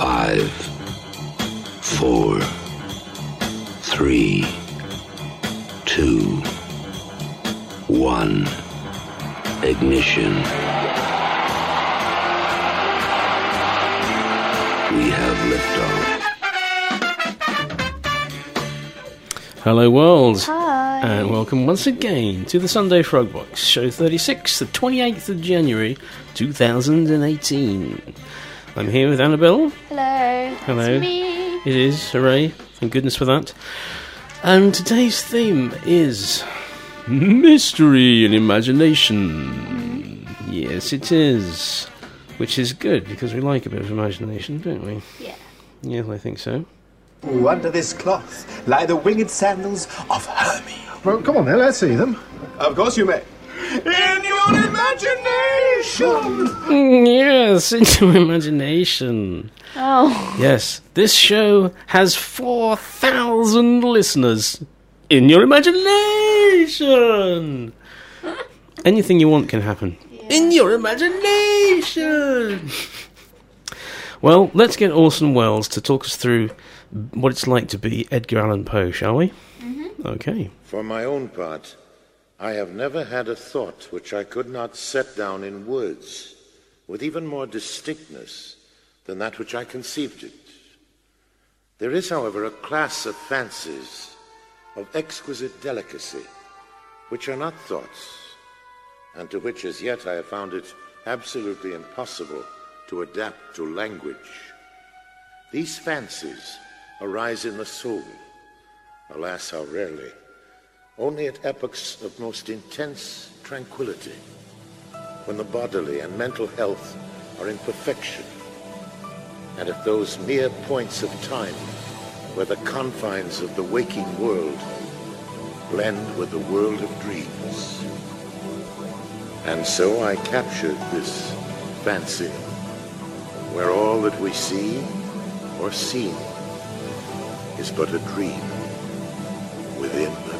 Five, four, three, two, one. Ignition. We have liftoff. Hello, world. Hi. And welcome once again to the Sunday Frogbox, show 36, the 28th of January 2018. I'm here with Annabelle. Hello. Hello. It's me. It is, hooray, thank goodness for that. And today's theme is mystery and imagination. Yes, it is. Which is good because we like a bit of imagination, don't we? Yeah. Yes, I think so. Ooh, under this cloth lie the winged sandals of Hermes. Well, come on then, let's see them. Of course you may. In your imagination! Mm, Yes, into imagination. Oh. Yes, this show has 4,000 listeners in your imagination. Anything you want can happen. In your imagination. well, let's get Orson Welles to talk us through what it's like to be Edgar Allan Poe, shall we? Okay. For my own part, I have never had a thought which I could not set down in words with even more distinctness than that which I conceived it. There is, however, a class of fancies of exquisite delicacy which are not thoughts, and to which as yet I have found it absolutely impossible to adapt to language. These fancies arise in the soul, alas, how rarely, only at epochs of most intense tranquility, when the bodily and mental health are in perfection, and at those mere points of time where the confines of the waking world blend with the world of dreams. And so I captured this fancy, where all that we see or seem is but a dream within a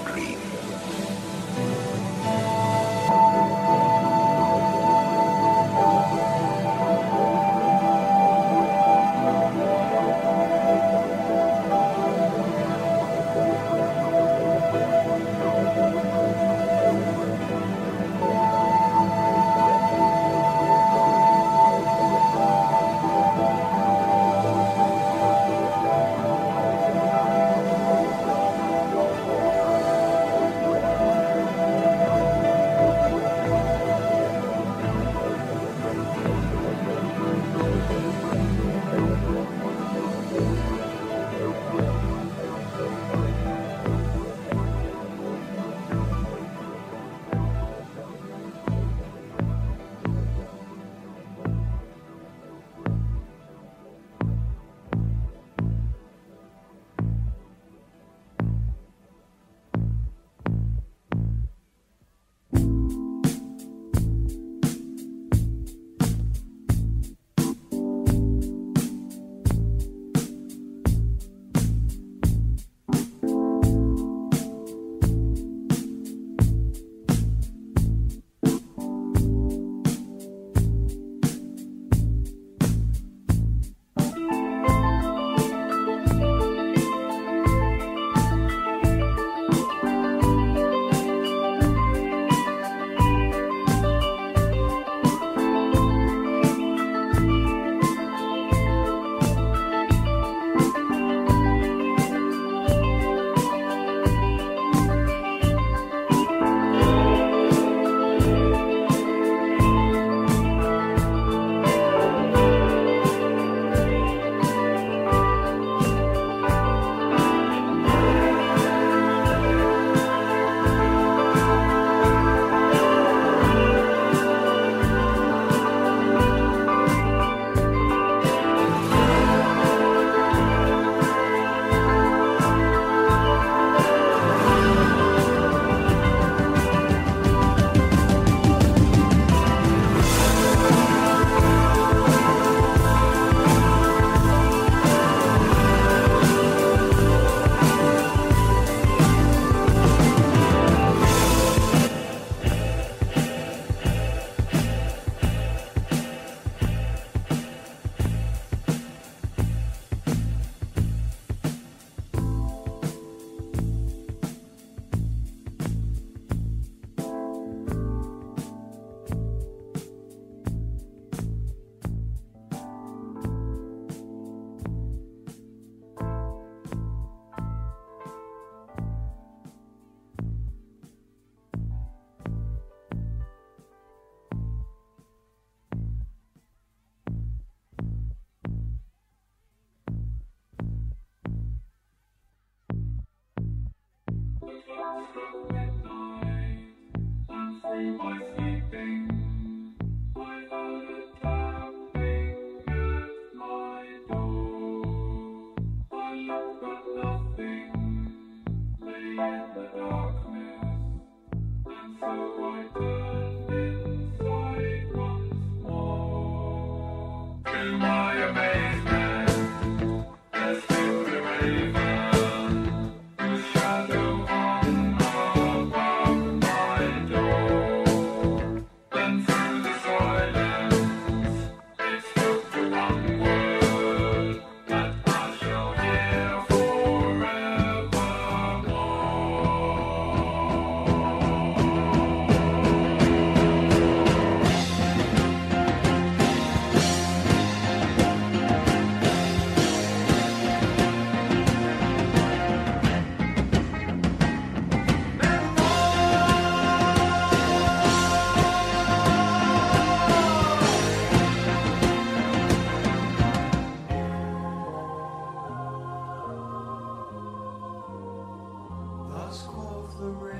the raven,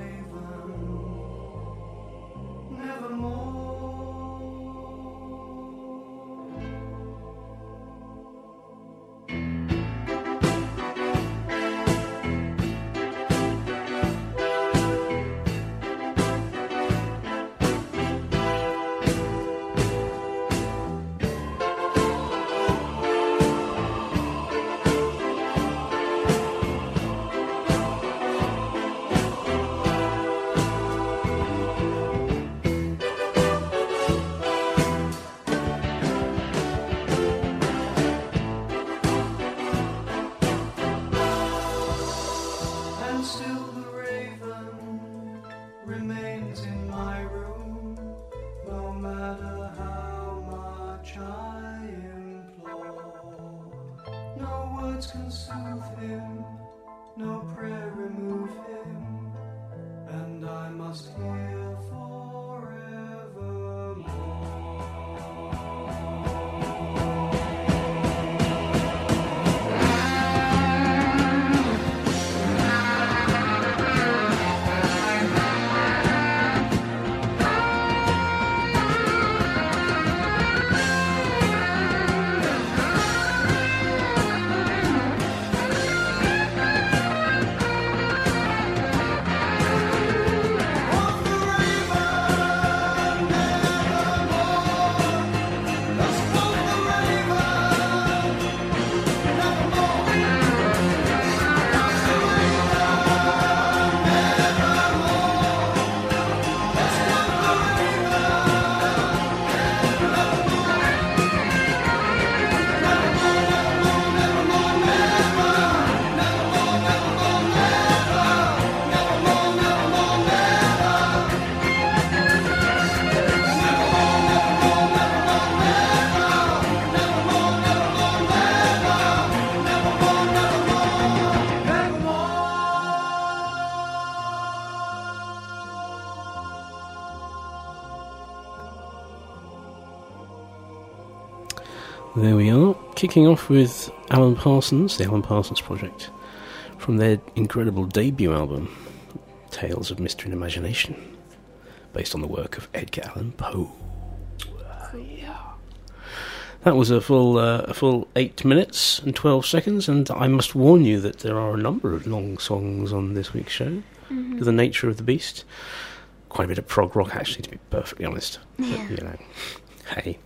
kicking off with Alan Parsons, the Alan Parsons Project, from their incredible debut album, Tales of Mystery and Imagination, based on the work of Edgar Allan Poe. Yeah. That was a full, uh, a full eight minutes and twelve seconds, and I must warn you that there are a number of long songs on this week's show. To the nature of the beast, quite a bit of prog rock, actually, to be perfectly honest. But, you know, hey.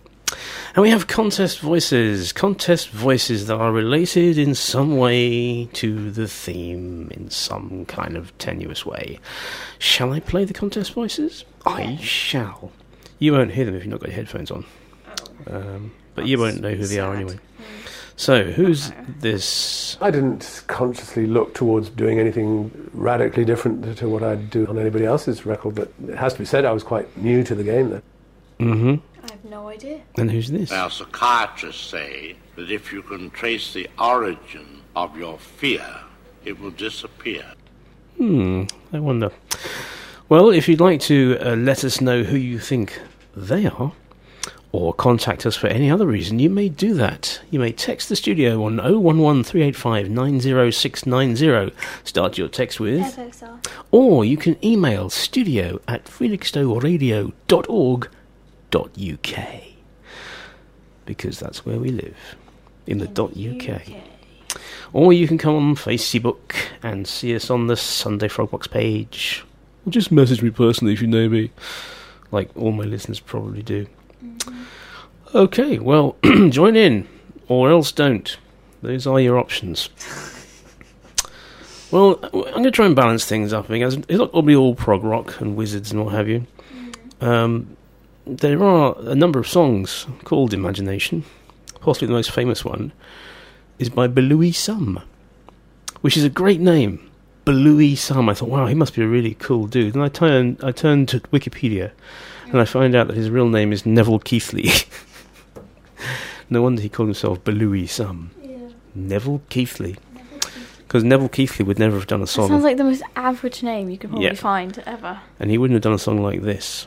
And we have contest voices. Contest voices that are related in some way to the theme in some kind of tenuous way. Shall I play the contest voices? I shall. You won't hear them if you've not got your headphones on. Um, but you won't know who they are anyway. So, who's this? I didn't consciously look towards doing anything radically different to what I'd do on anybody else's record, but it has to be said I was quite new to the game then. Mm-hmm. I have no idea. And who's this? Now, psychiatrists say that if you can trace the origin of your fear, it will disappear. Hmm, I wonder. Well, if you'd like to uh, let us know who you think they are, or contact us for any other reason, you may do that. You may text the studio on 011 385 90690. Start your text with. FXR. Or you can email studio at felixstowe.radio.org.uk. Because that's where we live, in the dot .uk. Or you can come on Facebook and see us on the Sunday Frogbox page. Or just message me personally if you know me, like all my listeners probably do. Okay, well, join in, or else don't. Those are your options. Well, uh, I'm going to try and balance things up because it's not going to be all prog rock and wizards and what have you. Um, there are a number of songs called Imagination. Possibly the most famous one is by Belouis Some, which is a great name. Belouis Some. I thought, wow, he must be a really cool dude. And I turned, I turned to Wikipedia, and I find out that his real name is Neville Keighley. no wonder he called himself Belouis Some. Yeah. Neville Keighley. Because Neville Keighley would never have done a That song, sounds like the most average name you could probably Yeah. find ever. and he wouldn't have done a song like this.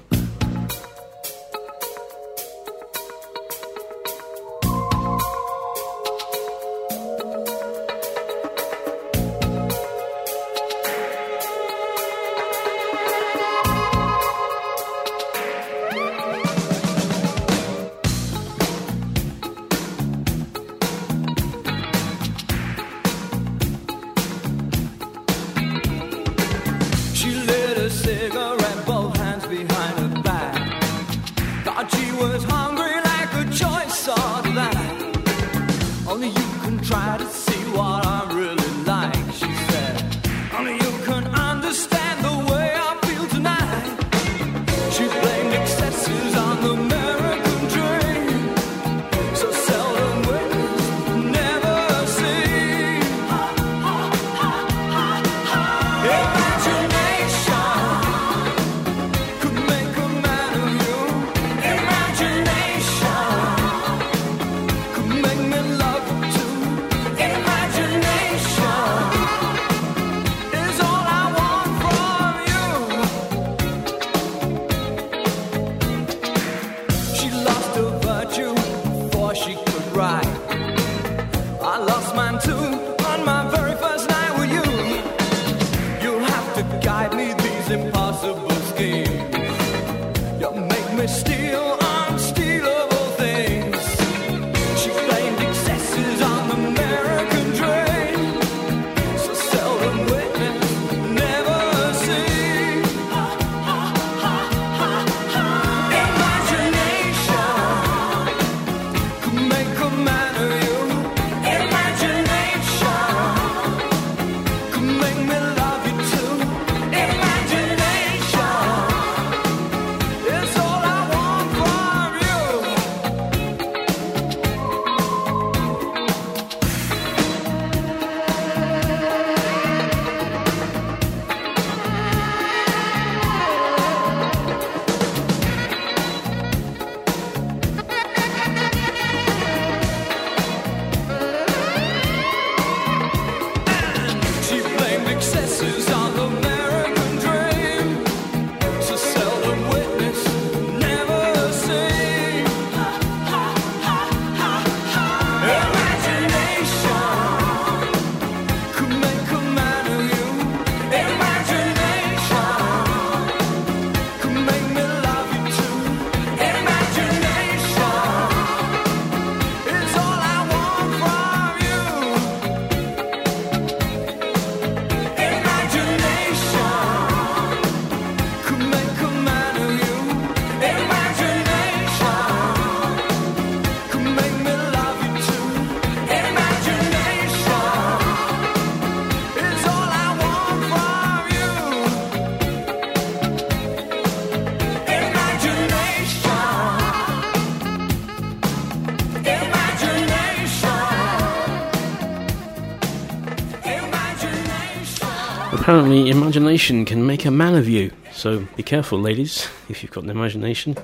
Apparently, imagination can make a man of you. So be careful, ladies, if you've got an imagination,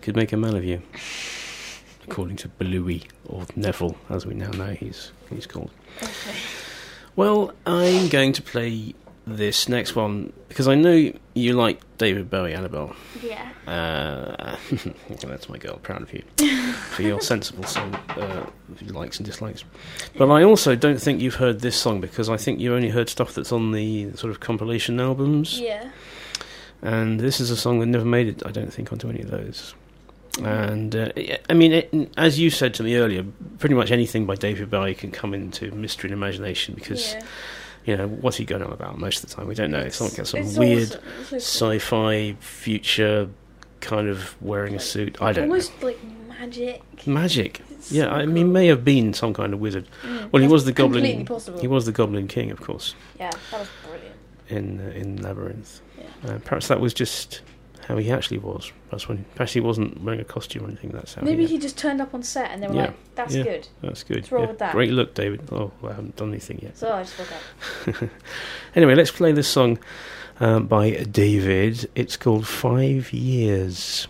could make a man of you. According to Belouis, or Neville, as we now know he's, he's called. Okay. Well, I'm going to play this next one because I know you like David Bowie, Annabelle. Yeah. Uh, that's my girl. Proud of you for your sensible song, uh, likes and dislikes. But I also don't think you've heard this song because I think you only heard stuff that's on the sort of compilation albums. Yeah. And this is a song that never made it. I don't think onto any of those. And uh, I mean, it, as you said to me earlier, pretty much anything by David Bowie can come into mystery and imagination because yeah. you know what's he going on about most of the time. We don't know. It's like some It's weird awesome. It's like sci-fi future kind of wearing a suit. I don't almost like magic. Magic. It's Yeah, so I mean, cool. may have been some kind of wizard. Mm, Well, he was the completely goblin. possible. He was the Goblin King, of course, Yeah, that was brilliant. in uh, in Labyrinth. Yeah. Uh, perhaps that was just how he actually was. That's when perhaps he wasn't wearing a costume or anything. That's how. Maybe he, he just turned up on set and they were Yeah, like, "That's yeah. good." That's good. Let's roll yeah. with that. Great look, David. Oh, I haven't done anything yet. So I just up. Anyway, let's play this song um, by David. It's called Five Years.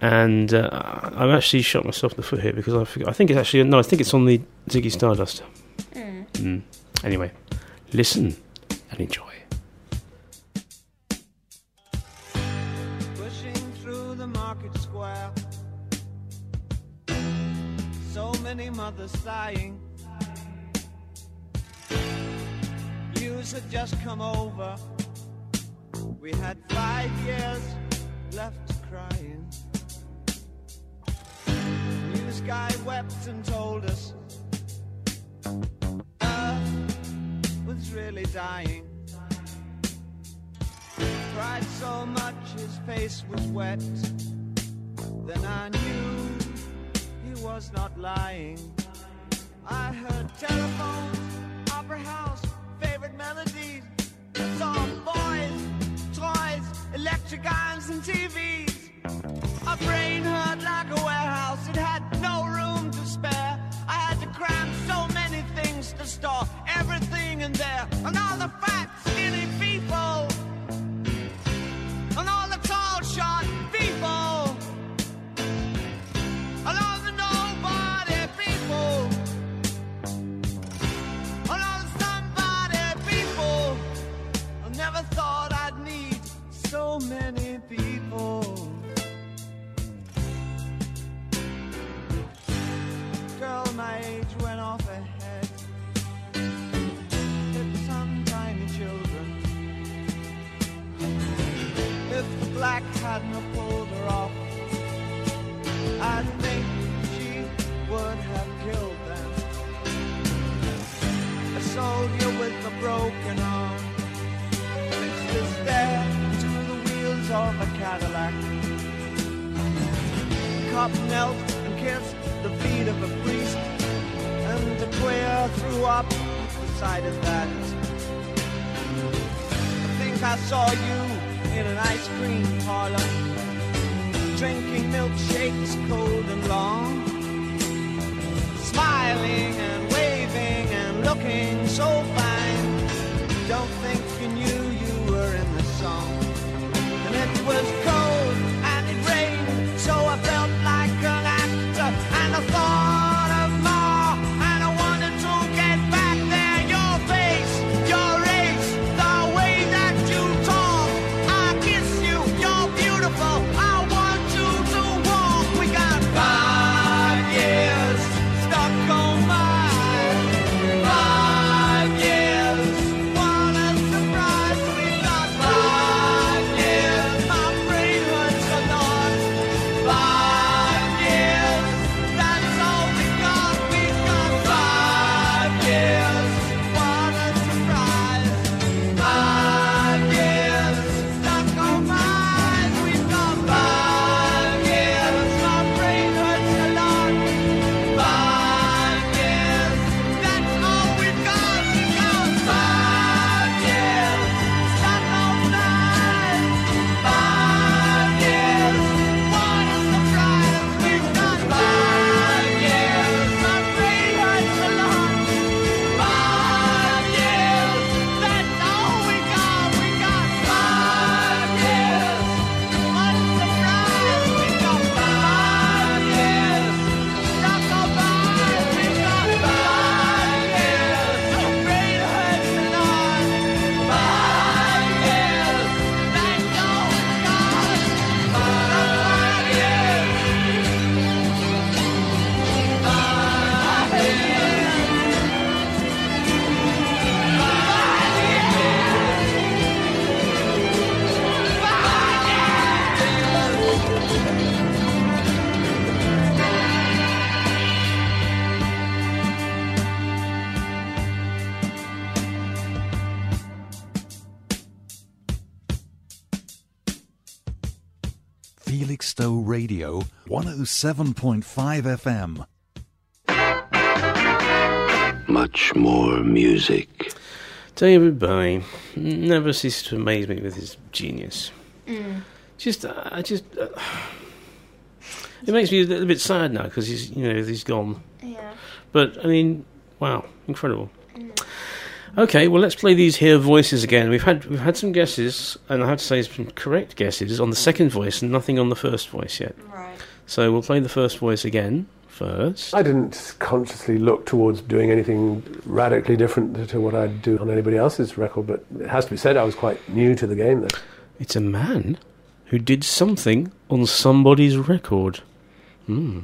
And uh, I've actually shot myself in the foot here because I forgot. I think it's actually no. I think it's on the Ziggy Stardust. Mm. Mm. Anyway, listen and enjoy. pushing through the market square. So many mothers sighing. News had just come over. We had five years left crying. News guy wept and told us Earth was really dying cried so much his face was wet. Then I knew he was not lying. I heard telephones, opera house, favorite melodies. Boys, toys, electric irons, and TVs. My brain hurt like a warehouse, it had no room to spare. I had to cram so many things to store everything in there. And all of a Cadillac. Cop knelt and kissed the feet of a priest, and the queer threw up the sight of that. I think I saw you in an ice cream parlor, drinking milkshakes cold and long, smiling and waving and looking so fine. Don't think you knew you were in the song. Was cold Felixstowe Radio, 107.5 FM. Much more music. David Bowie never ceases to amaze me with his genius. Just, uh, I just, uh, it makes me a little bit sad now because he's, you know, he's gone. Yeah. But I mean, wow, incredible. Okay, well, let's play these here voices again. We've had we've had some guesses, and I have to say some correct guesses on the second voice, and nothing on the first voice yet. Right. So we'll play the first voice again first. I didn't consciously look towards doing anything radically different to what I'd do on anybody else's record, but it has to be said I was quite new to the game then. It's a man who did something on somebody's record. Hmm.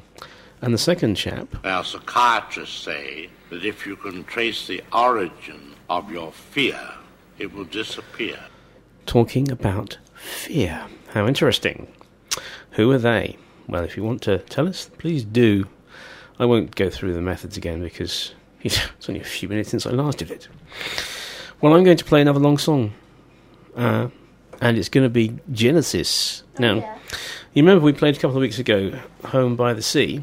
And the second chap, Now, psychiatrists say that if you can trace the origin of your fear, it will disappear. talking about fear. How interesting. Who are they? Well, if you want to tell us, please do. I won't go through the methods again because it's only a few minutes since I last did it. Well, I'm going to play another long song. Uh, and it's going to be Genesis. now, yeah. you remember we played a couple of weeks ago Home by the Sea?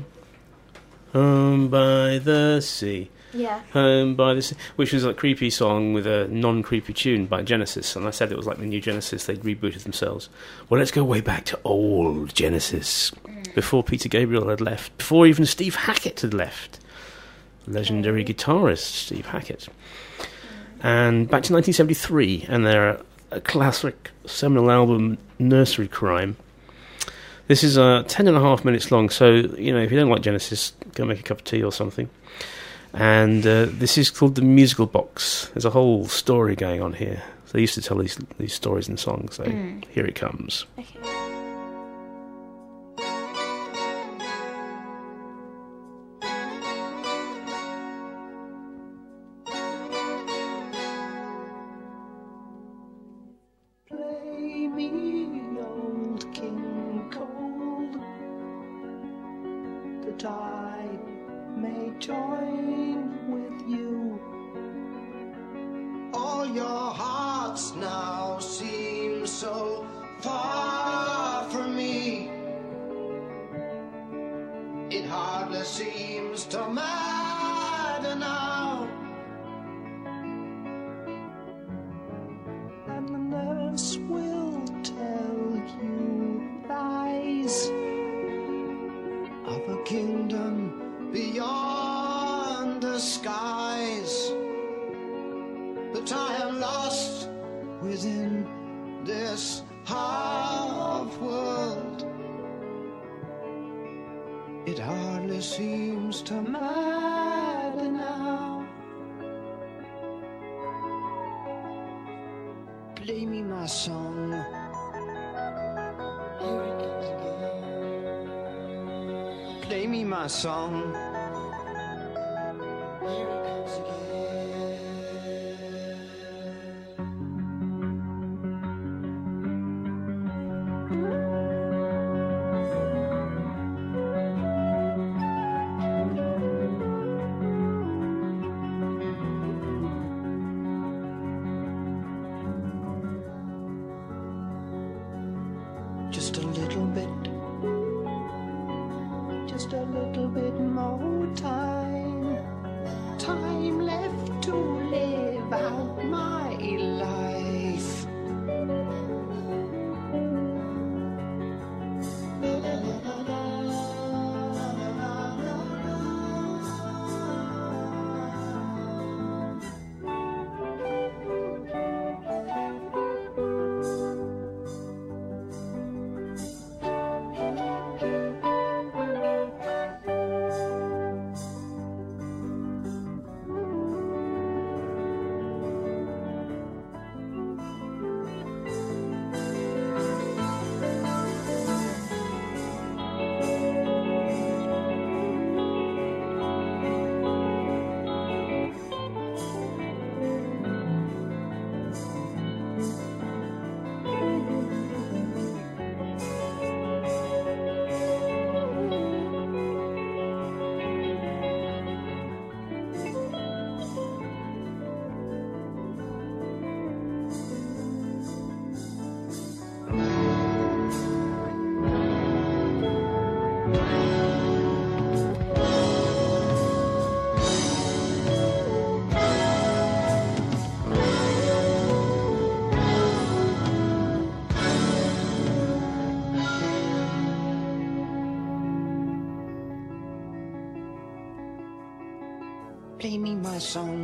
Home by the Sea. Yeah. Home by the which was a creepy song with a non-creepy tune by Genesis, and I said it was like the new Genesis. They'd rebooted themselves. Well, let's go way back to old Genesis, mm. before Peter Gabriel had left, before even Steve Hackett had left, legendary mm. guitarist Steve Hackett, and back to 1973, and their a classic seminal album, Nursery Cryme. This is uh, ten and a half minutes long, so you know if you don't like Genesis, go make a cup of tea or something. And uh, this is called the musical box. There's a whole story going on here. So they used to tell these these stories and songs. So here it comes. Okay. Play me my song. Me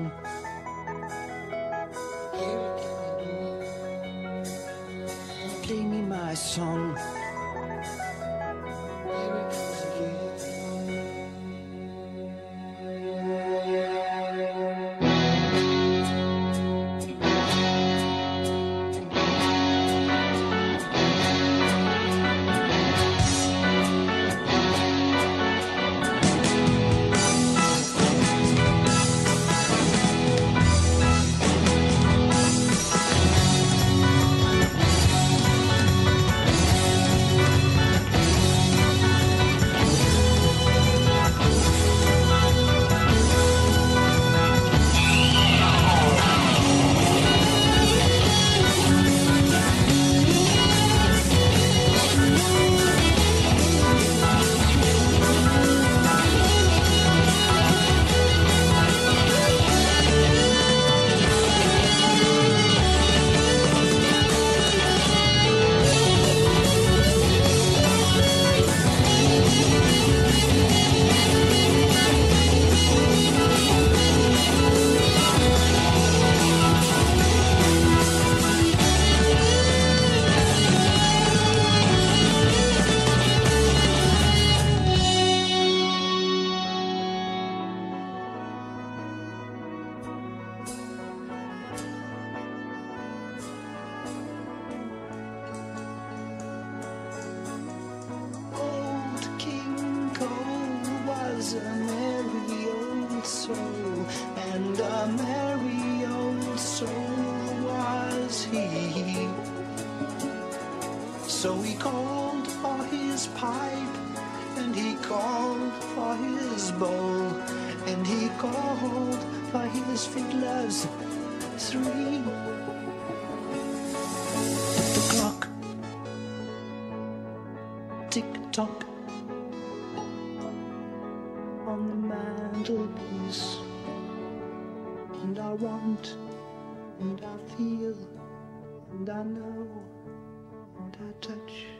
and I know, and I touch.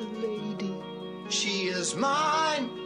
A lady. She is mine.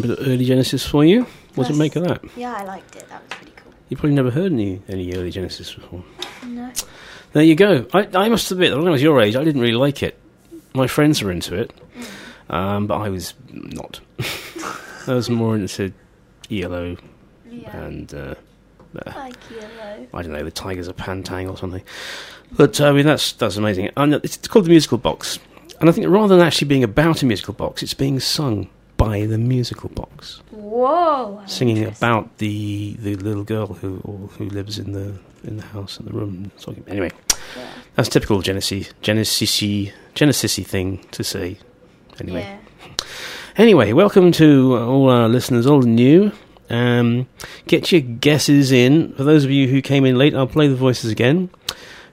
Bit of early Genesis for you. What do you make of that? Yeah, I liked it. That was pretty cool. You probably never heard any any early Genesis before. No. There you go. I, I must admit, when I was your age, I didn't really like it. My friends were into it, um, but I was not. I was more into ELO Yeah. and uh, uh, Like yellow. I don't know, the Tygers of Pan Tang or something. But uh, I mean, that's that's amazing. And it's called the musical box, and I think rather than actually being about a musical box, it's being sung by the musical box, Whoa. singing about the the little girl who who lives in the in the house in the room. Anyway, Yeah. that's typical Genesis Genesis Genesis thing to say. Anyway. Yeah. Anyway, welcome to uh, all our listeners, old and new. Um, get your guesses in. For those of you who came in late, I'll play the voices again.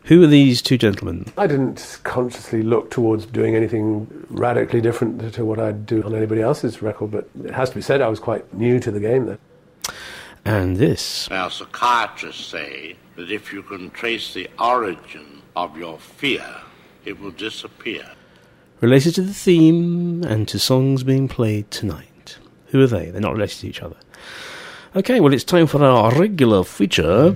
Who are these two gentlemen? I didn't consciously look towards doing anything radically different to what I'd do on anybody else's record, but it has to be said I was quite new to the game then. And this. Now, psychiatrists say that if you can trace the origin of your fear, it will disappear. Related to the theme and to songs being played tonight. Who are they? They're not related to each other. Okay, well, it's time for our regular feature.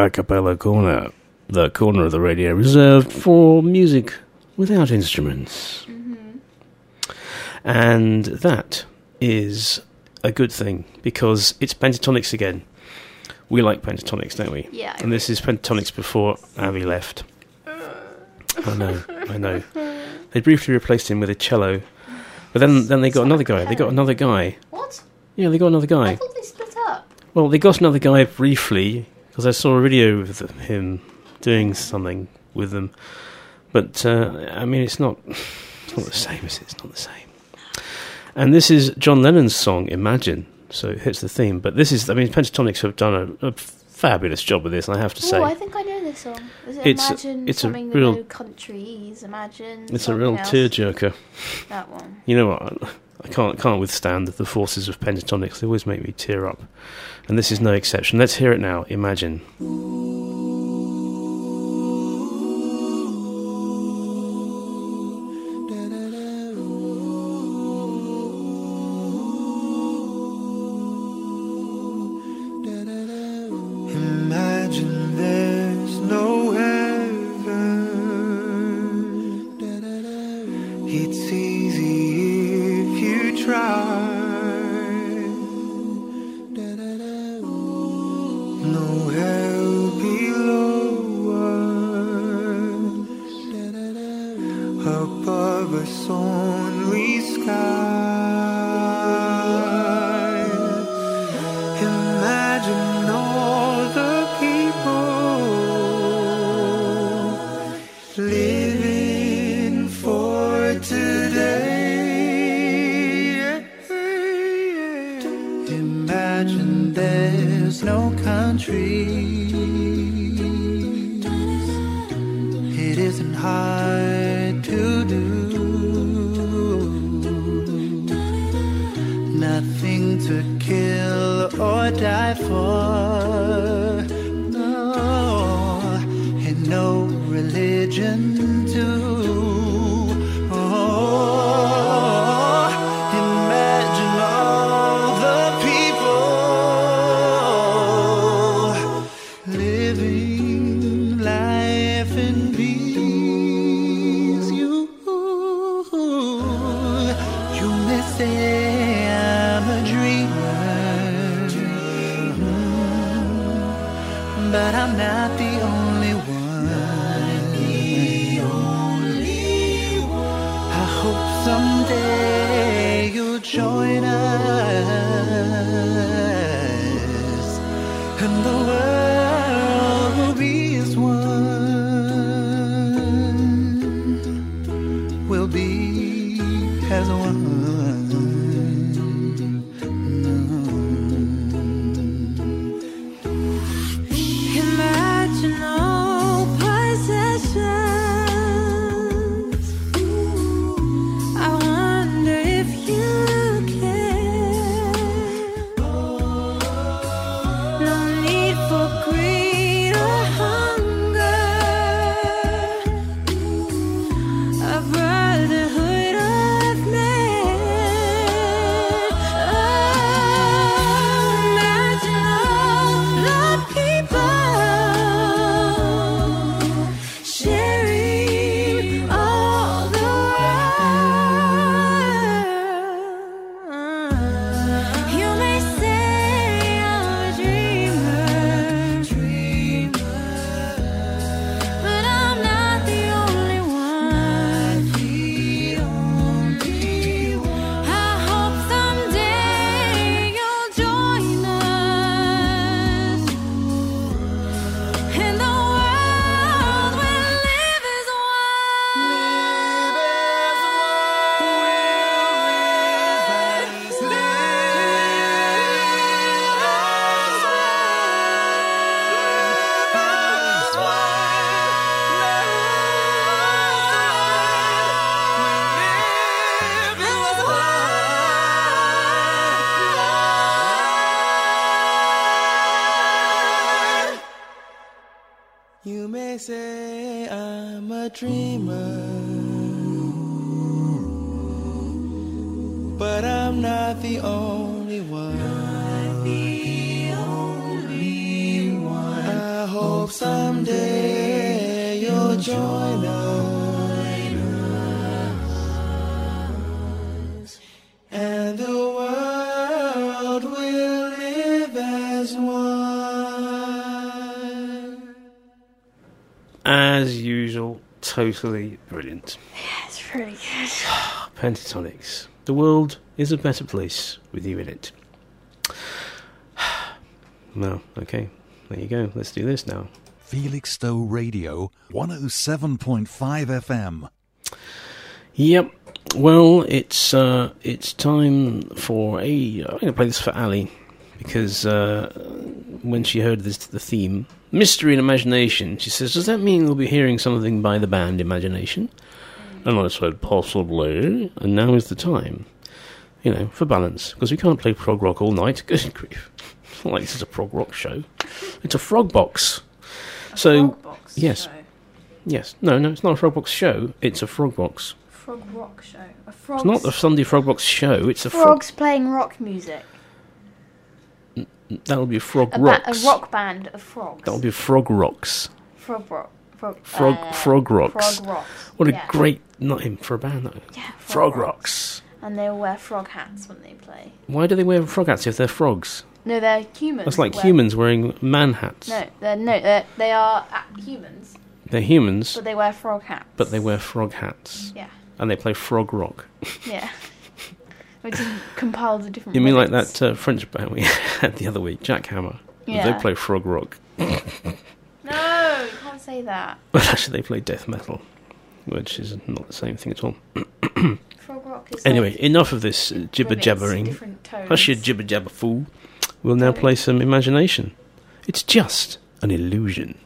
A cappella corner. The corner of the radio reserved for music without instruments. Mm-hmm. And that is a good thing because it's Pentatonix again. We like Pentatonix, don't we? Yeah, I And this is Pentatonix before Avi left. I know, I know. They briefly replaced him with a cello, but then then they got another guy. They got another guy. What? Yeah, they got another I guy. thought they split up. Well, they got another guy briefly because I saw a video of him doing something with them. But uh, I mean, it's not it's not the same. Is it? It's not the same. And this is John Lennon's song "Imagine," so it hits the theme. But this is, I mean, Pentatonix have done a, a fabulous job with this. I have to say, Oh, I think I know this song. Is it It's a- Imagine it's a real- countries? Imagine. it's a real else. tearjerker. That one. You know what? I can't can't withstand the forces of Pentatonix. They always make me tear up, and this is no exception. Let's hear it now. Imagine. Totally brilliant. Yeah, It's really good. Pentatonix. The world is a better place with you in it. Well, okay. There you go. Let's do this now. Felixstowe Radio, 107.5 FM. Yep. Well, it's uh, it's time for a. I'm going to play this for Ali because uh, when she heard this the theme, mystery and imagination, she says, "Does that mean we'll be hearing something by the band Imagination?" And I said, "Possibly." And now is the time, you know, for balance because we can't play prog rock all night. Good grief! It's not like this is a prog rock show. It's a frog box. so yes, yes, no, no, it's not a frog box show. It's a frog box. Frog rock show. A frog. It's not the Sunday Frog Box show. It's a frog. frogs playing rock music. That'll be Frog A, ba- Rocks. a rock band of frogs. That'll be Frog Rocks. Frog rock. Frog. Frog uh, Frog Rocks. Frog rocks. What a yeah. great name for a band, though. Yeah, Frog Frog Rocks. And they wear frog hats when they play. Why do they wear frog hats if they're frogs? No, they're humans. That's like wear- humans wearing man hats. No, they're no, they're, they are uh, humans They're humans, But they wear frog hats. but they wear frog hats. Yeah. And they play frog rock. Yeah. Which is compiled of different. You mean like that uh, French band we had the other week, Jackhammer? Yeah. They play frog rock. No, you can't say that. Well, actually, they play death metal, which is not the same thing at all. Frog rock is. Anyway, like enough of this uh, jibber jabbering. Hush your jibber jabber fool. We'll now play some imagination. It's just an illusion.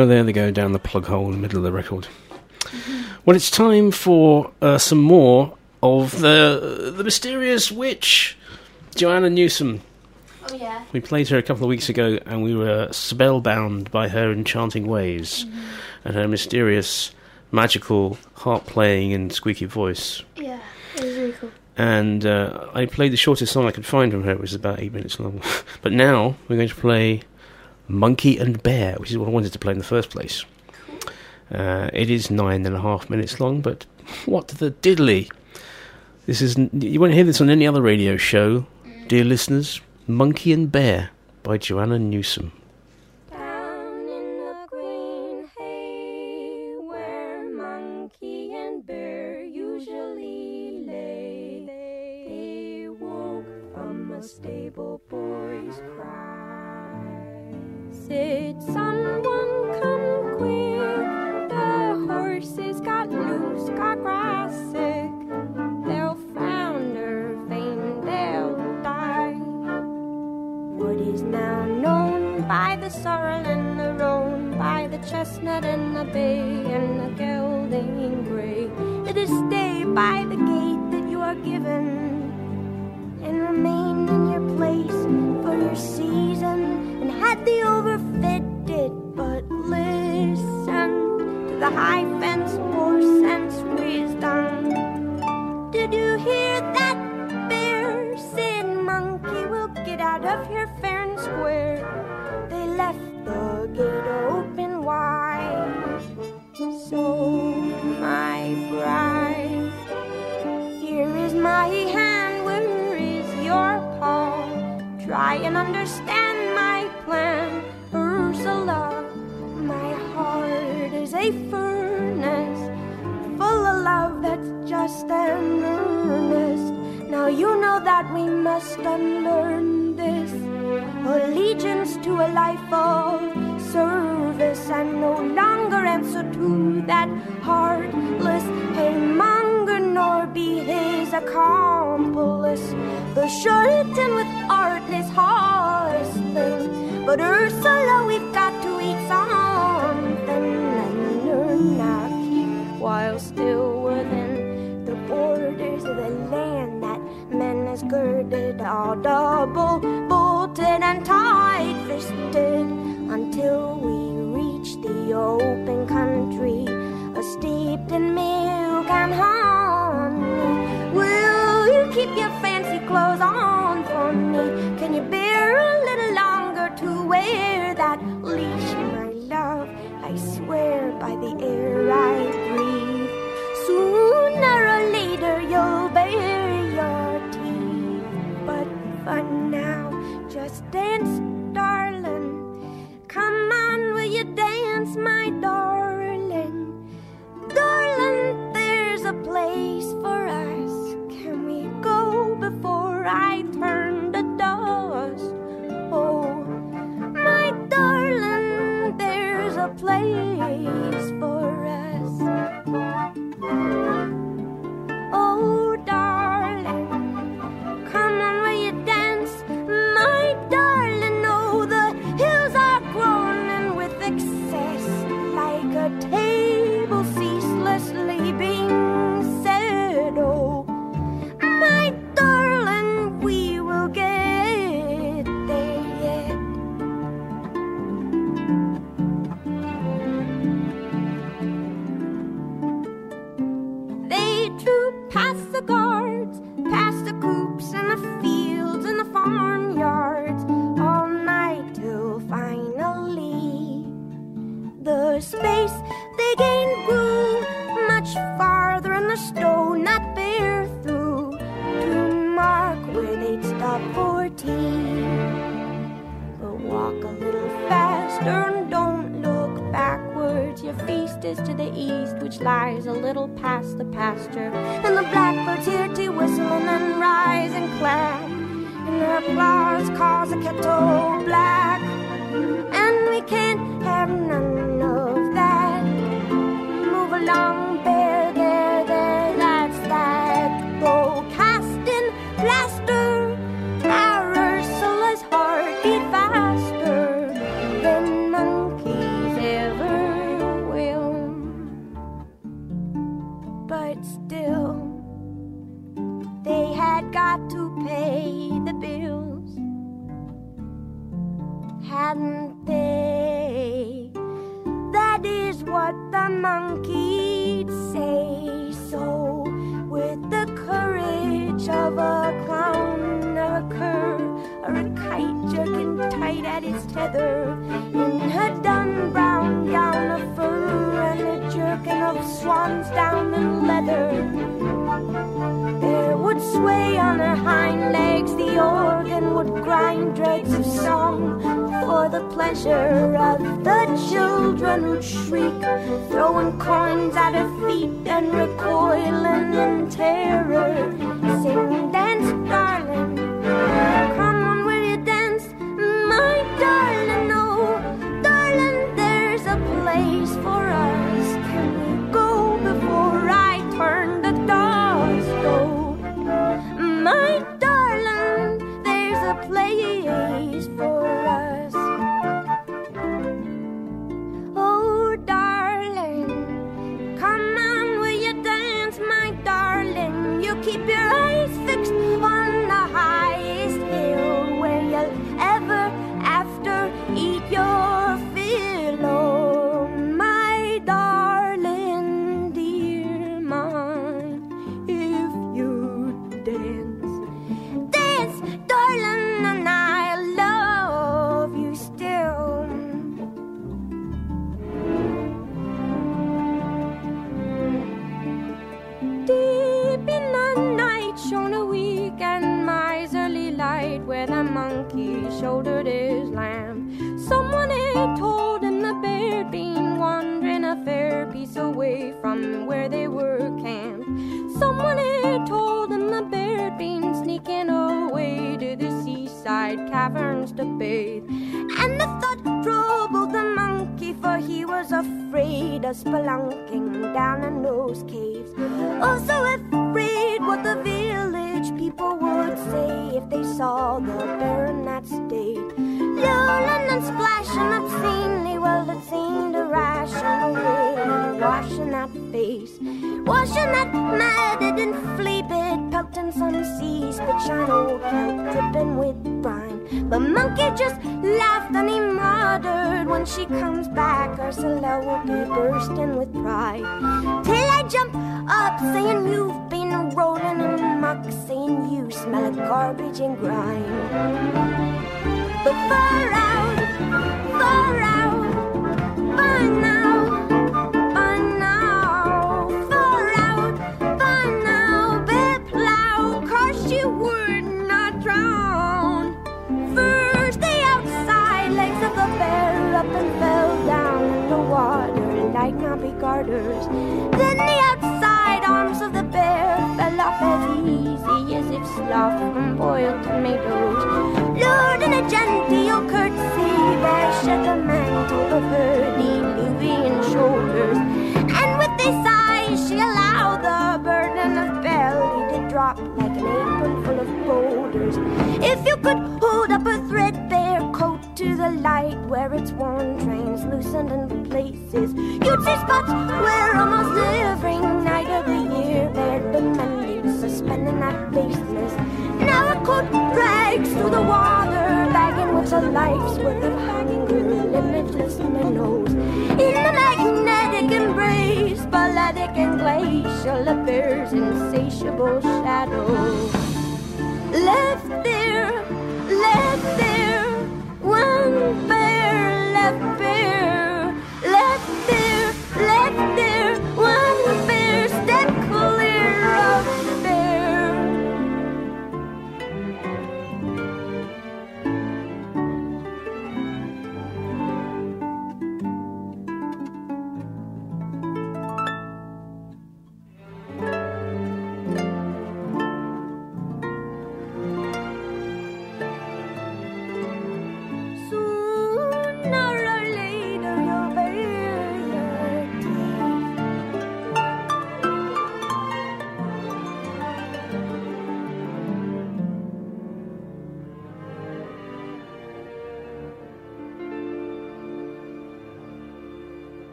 Well, there they go down the plug hole in the middle of the record. Well, it's time for uh, some more of the the mysterious witch, Joanna Newsom. Oh yeah. We played her a couple of weeks ago, and we were spellbound by her enchanting ways and her mysterious, magical harp playing and squeaky voice. Yeah. It was really cool. And uh, I played the shortest song I could find from her, which was about eight minutes long. but now we're going to play Monkey and Bear, which is what I wanted to play in the first place. Uh, it is nine and a half minutes long, but what the diddly! This is you won't hear this on any other radio show, dear listeners. Monkey and Bear by Joanna Newsom. Did someone come queer? The horses got loose, got grass sick. They'll founder vain, they'll die. What is now known by the sorrel and the roan, by the chestnut and the bay and the gelding gray. It is stay by the gate that you are given and remain in your place for your season. And had the overfed it but listen to the high fence for sense wisdom. Did you hear that bear said monkey will get out of here fair and square? They left the gate open wide. So my bride, here is my hand, where is your paw? Try and understand a furnace full of love that's just and earnest. Now you know that we must unlearn this allegiance to a life of service and no longer answer to that heartless haymonger nor be his accomplice. The charlatan with artless hustling. But Ursula, we've got to while still within the borders of the land that men has girded all double bolted and tight fisted until we reach the open country steeped in milk and honey. Will you keep your fancy clothes on for me? Can you bear a little longer to wear that leash, my love? I swear by the air I dance,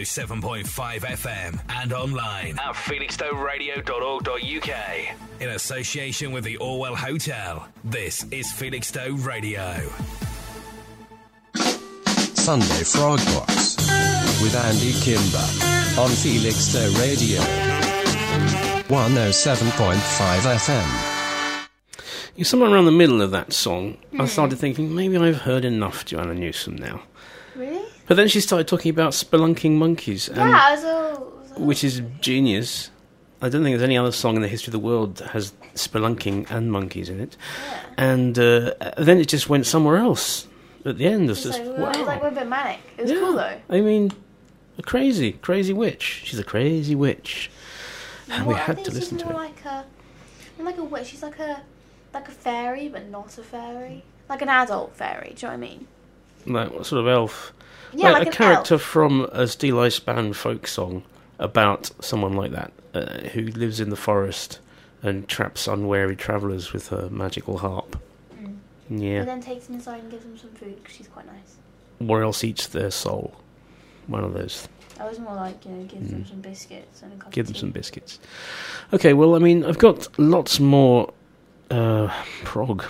107.5 FM and online at felixstoweradio.org.uk. In association with the Orwell Hotel, this is Felixstowe Radio. Sunday Frog Box with Andy Kimber on Felixstowe Radio 107.5 FM. You're somewhere around the middle of that song. I started thinking maybe I've heard enough Joanna Newsom now. Really? But then she started talking about spelunking monkeys, and, yeah, I was all. which is genius. I don't think there's any other song in the history of the world that has spelunking and monkeys in it. And uh, then it just went somewhere else at the end. It's It's just, like, wow. it was like we're a bit manic. It was Yeah. cool though. I mean, a crazy, crazy witch. She's a crazy witch. And we Well, I had think to she's listen to more it. like a, like a witch. She's like a, like a fairy, but not a fairy. Like an adult fairy. Do you know what I mean? Like what sort of elf? Yeah, like a an character from a Steeleye Span folk song about someone like that uh, who lives in the forest and traps unwary travellers with her magical harp. Mm. Yeah. And then takes them inside and gives them some food because she's quite nice. Or else eats their soul. One of those. I was more like, you know, gives them some biscuits and a cup Give them some biscuits. Okay, well, I mean, I've got lots more uh, prog,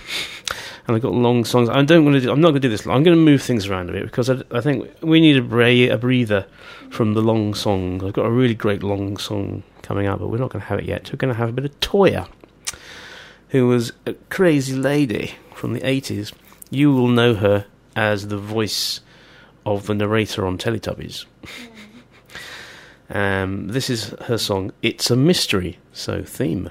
and I've got long songs. I don't want to. Do, I'm not going to do this. long. I'm going to move things around a bit because I, I think we need a, bra- a breather from the long song. I've got a really great long song coming up, but we're not going to have it yet. We're going to have a bit of Toyah, who was a crazy lady from the 80s. You will know her as the voice of the narrator on Teletubbies. Um, this is her song, It's a Mystery, so theme.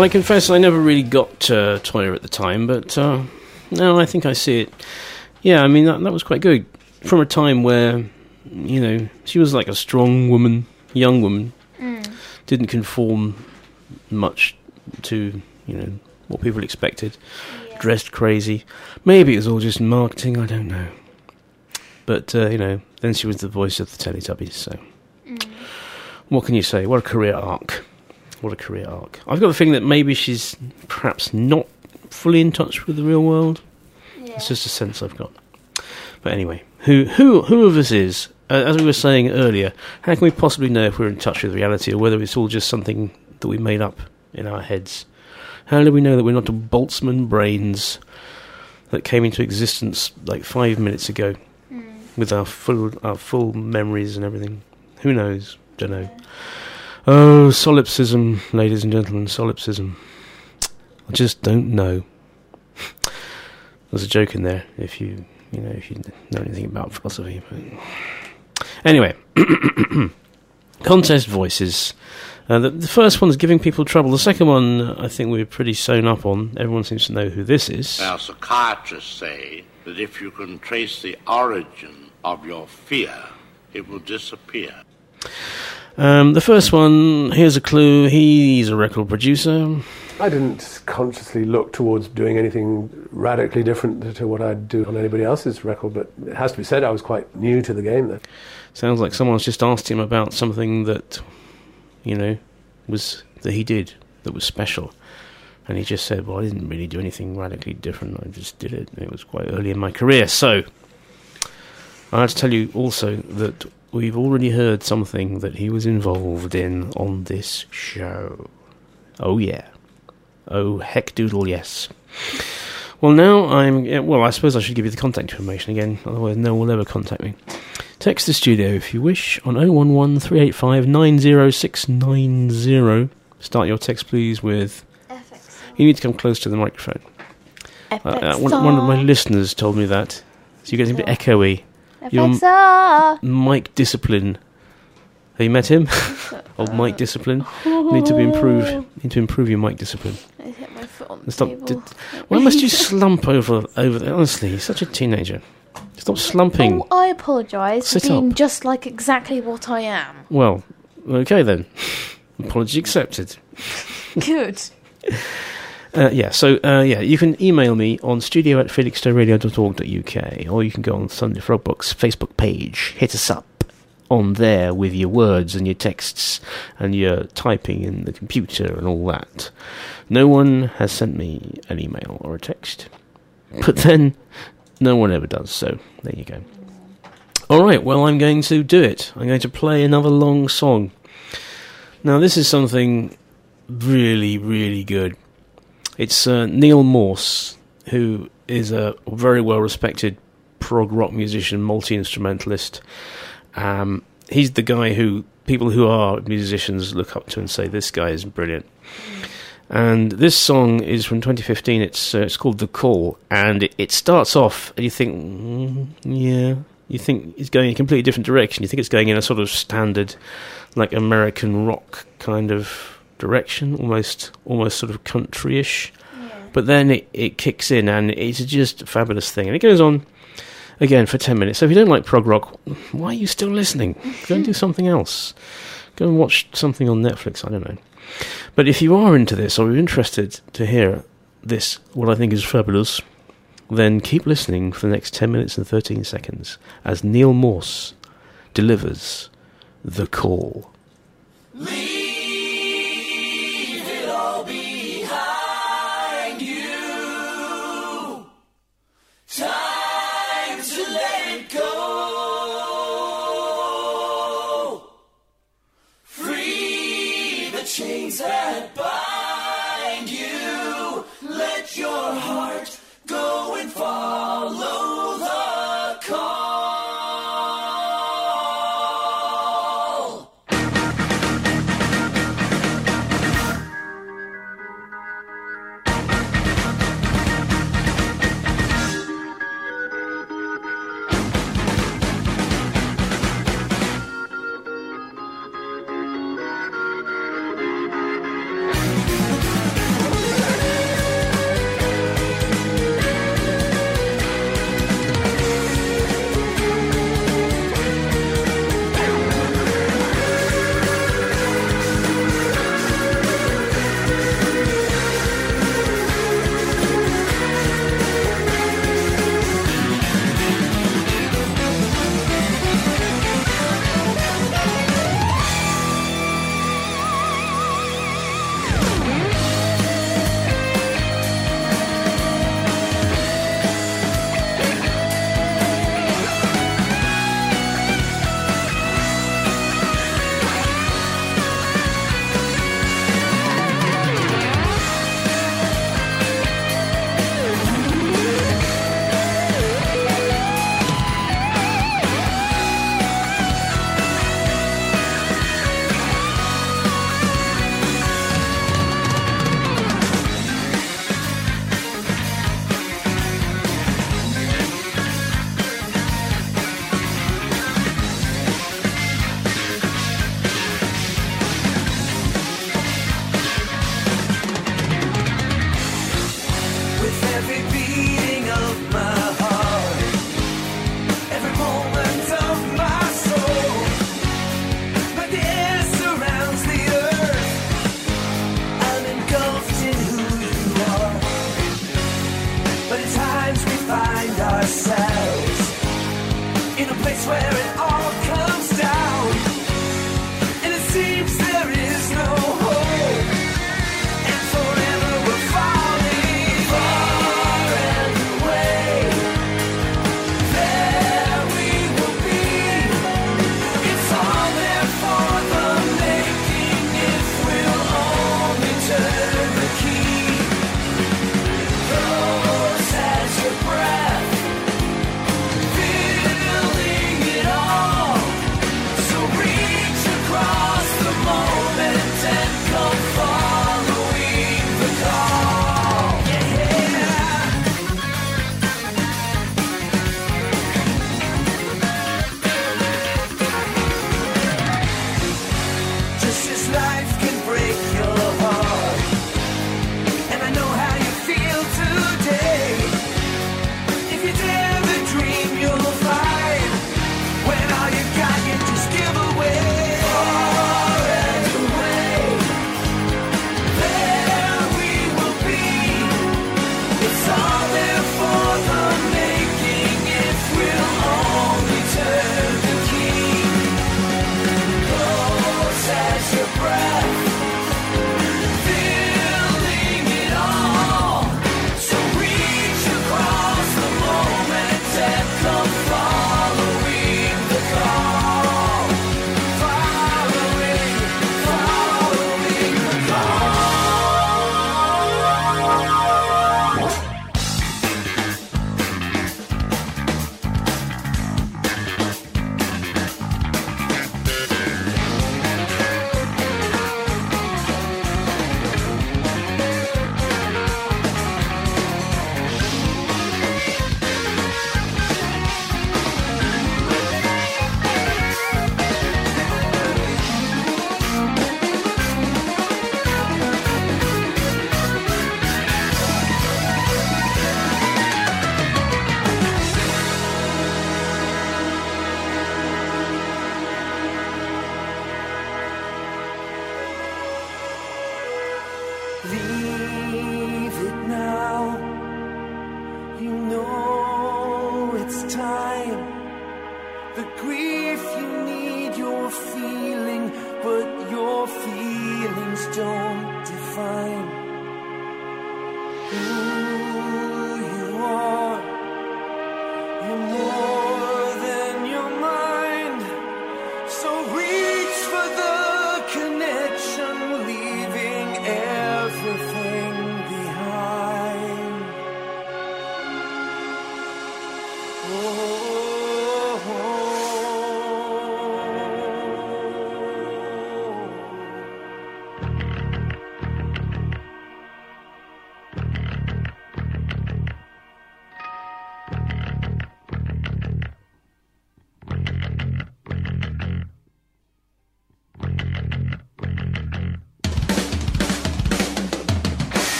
Well, I confess I never really got uh, Toyah at the time, but uh, now I think I see it. Yeah, I mean, that, that was quite good. From a time where, you know, she was like a strong woman, young woman, Mm. didn't conform much to, you know, what people expected, dressed crazy. Maybe it was all just marketing, I don't know. But, uh, you know, then she was the voice of the Teletubbies, so. What can you say? What a career arc. What a career arc. I've got the feeling that maybe she's perhaps not fully in touch with the real world. It's just a sense I've got. But anyway, who who who of us is? Uh, as we were saying earlier, how can we possibly know if we're in touch with reality or whether it's all just something that we made up in our heads? How do we know that we're not Boltzmann brains that came into existence like five minutes ago with our full our full memories and everything? Who knows? Don't know. Oh, solipsism, ladies and gentlemen, solipsism. I just don't know. There's a joke in there if you you know if you know anything about philosophy. But anyway, contest voices. Uh, the, the first one's giving people trouble. The second one, I think we're pretty sewn up on. Everyone seems to know who this is. Now, psychiatrists say that if you can trace the origin of your fear, it will disappear. Um, the first one, here's a clue. He's a record producer. I didn't consciously look towards doing anything radically different to what I'd do on anybody else's record, but it has to be said I was quite new to the game then. Sounds like someone's just asked him about something that, you know, was that he did that was special. And he just said, Well, I didn't really do anything radically different. I just did it. And it was quite early in my career. So, I have to tell you also that we've already heard something that he was involved in on this show. Oh, yeah. Oh, heck doodle, yes. Well, now I'm. Well, I suppose I should give you the contact information again, otherwise, no one will ever contact me. Text the studio if you wish on 011 385 90690. Start your text, please, with. You need to come close to the microphone. Uh, uh, one, one of my listeners told me that. So you get a bit echoey. FXR. mic discipline. Have you met him? Old mic discipline. Need to be improved. Need to improve your mic discipline. I hit my foot on the Stop. table. Did, why must you slump over over there? Honestly, you're such a teenager. Stop oh, slumping. Oh, I apologise for Sit being up. just like exactly what I am. Well, okay then. Apology accepted. Good. Uh, yeah, so uh, yeah, you can email me on studio at felixstoweradio.org.uk or you can go on Sunday Frogbox Facebook page, hit us up on there with your words and your texts and your typing in the computer and all that. No one has sent me an email or a text, but then no one ever does, so there you go. Alright, well, I'm going to do it. I'm going to play another long song. Now, this is something really, really good. It's uh, Neal Morse, who is a very well respected prog rock musician, multi instrumentalist. Um, he's the guy who people who are musicians look up to and say, This guy is brilliant. And this song is from 2015. It's uh, it's called "The Call," and it, it starts off, and you think, mm, yeah, you think it's going in a completely different direction. You think it's going in a sort of standard, like American rock kind of direction, almost almost sort of country-ish. But then it, it kicks in, and it's just a fabulous thing, and it goes on again for 10 minutes. So if you don't like prog rock, why are you still listening? Go and do something else. Go and watch something on Netflix. I don't know. But if you are into this or you're interested to hear this, what I think is fabulous, then keep listening for the next 10 minutes and 13 seconds as Neal Morse delivers The Call. Leave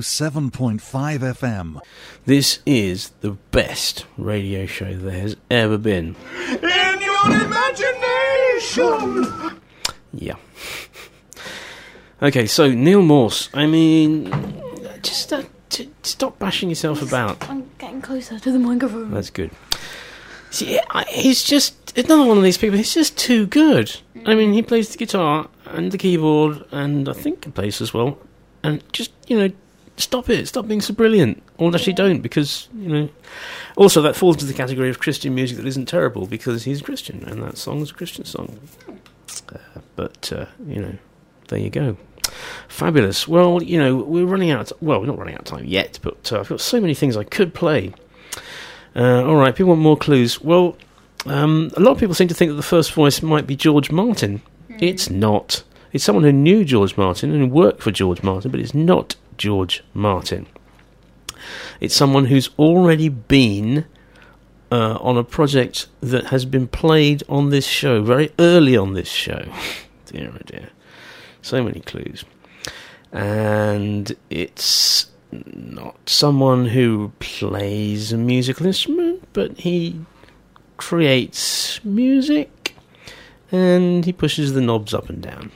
107.5 FM. This is the best radio show there has ever been. In your imagination! Yeah. Okay, so Neal Morse. I mean, just uh, t- stop bashing yourself about. I'm getting closer to the microphone. That's good. See, I- he's just another one of these people. He's just too good. I mean, he plays the guitar and the keyboard, and I think he plays as well. And just you know, stop it. Stop being so brilliant. Or actually, don't because you know. Also, that falls into the category of Christian music that isn't terrible because he's Christian, and that song's a Christian song. Uh, but uh, you know, there you go. Fabulous. Well, you know, we're running out. well, we're not running out of time yet, but uh, I've got so many things I could play. Uh, all right, people want more clues. Well, um, a lot of people seem to think that the first voice might be George Martin. It's not. It's someone who knew George Martin and worked for George Martin, but it's not George Martin. It's someone who's already been uh, on a project that has been played on this show, very early on this show. dear, oh dear. So many clues. And it's not someone who plays a musical instrument, but he creates music and he pushes the knobs up and down.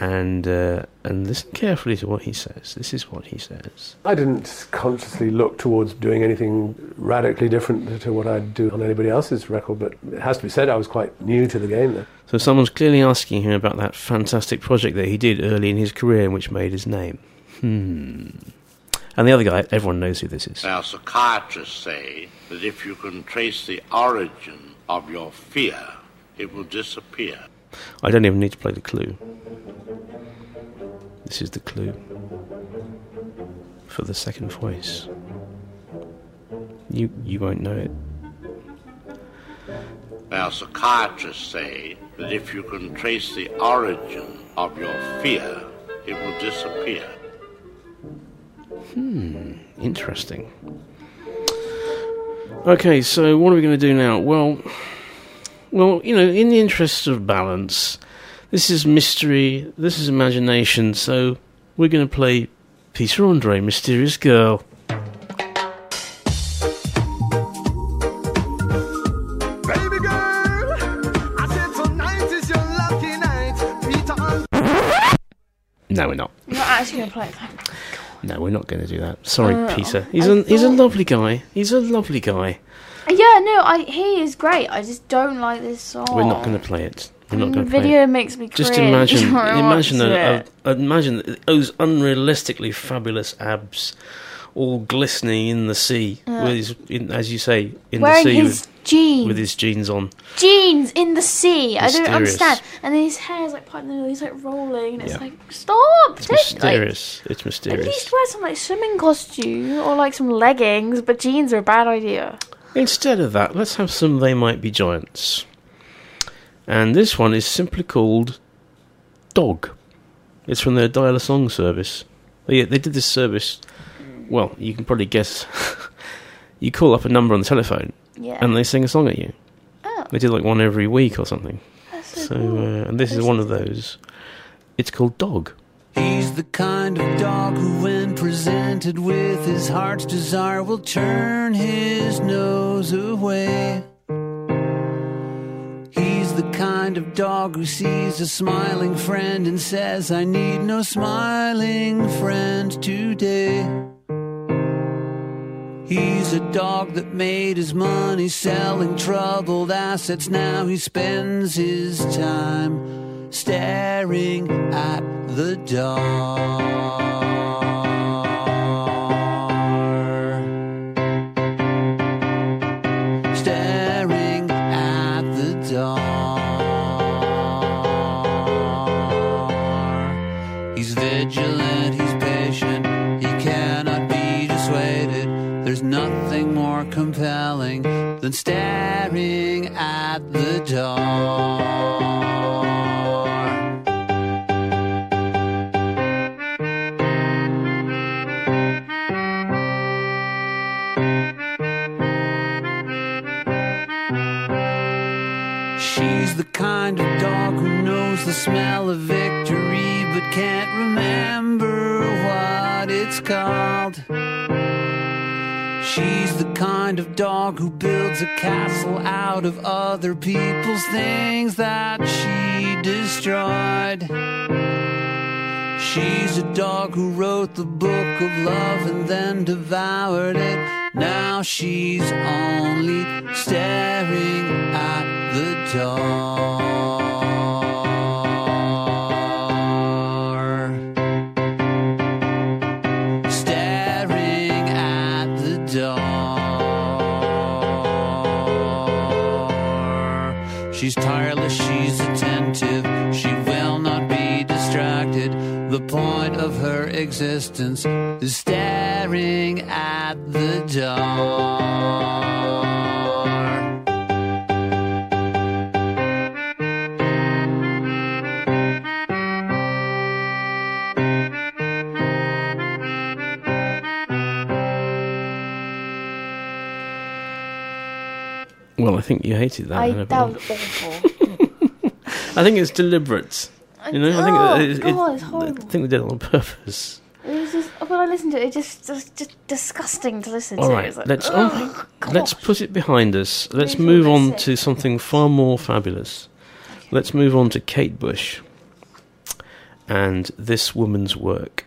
And uh, and listen carefully to what he says. This is what he says. I didn't consciously look towards doing anything radically different to what I'd do on anybody else's record, but it has to be said I was quite new to the game then. So someone's clearly asking him about that fantastic project that he did early in his career, and which made his name. Hmm. And the other guy, everyone knows who this is. Now, psychiatrists say that if you can trace the origin of your fear, it will disappear. I don't even need to play the clue. This is the clue for the second voice. You you won't know it. Now, psychiatrists say that if you can trace the origin of your fear, it will disappear. Hmm, interesting. Okay, so what are we going to do now? Well, well, you know, in the interests of balance, this is mystery, this is imagination, so we're going to play Peter Andre, Mysterious Girl. Baby girl, I said tonight is your lucky night. Peter No, we're not. I'm not actually going to play it. No, we're not going to do that. Sorry, Oh, Peter. He's I a he's a lovely guy. He's a lovely guy. Yeah, no, I he is great. I just don't like this song. We're not going to play it. We're not Mm, going to video it. makes me Just imagine, imagine, a, a, imagine those unrealistically fabulous abs, all glistening in the sea, Yeah. with his, in, as you say, in Wearing the sea his with, jeans. with his jeans on. jeans in the sea. I don't understand. And then his hair is like part in the middle. he's like rolling, and it's Yeah. like stop. It's take- like, mysterious. it's at mysterious. least wear some like swimming costume or like some leggings, but jeans are a bad idea. Instead of that, let's have some They Might Be Giants. And this one is simply called Dog. It's from their Dial a Song service. They, they did this service, well, you can probably guess. you call up a number on the telephone Yeah. and they sing a song at you. Oh. They did like one every week or something. That's So, uh, and this is one of those. It's called Dog. He's the kind of dog who, when presented with his heart's desire, will turn his nose away. The kind of dog who sees a smiling friend and says, I need no smiling friend today. He's a dog that made his money selling troubled assets. Now he spends his time staring at the door. Than things that she destroyed. She's a dog who wrote the book of love and then devoured it. Now she's only staring at the door. Existence is staring at the door. Well, I think you hated that. I, Annabelle. that was awful. I think it's deliberate. You know, I think Oh, it, it, God, it's I horrible. think they did it on purpose. It was just when I listened to it, it just just, just disgusting to listen All to. right, It's like, let's oh, oh let's put it behind us. Let's Move move on, on to something far more fabulous. Let's move on to Kate Bush and this woman's work.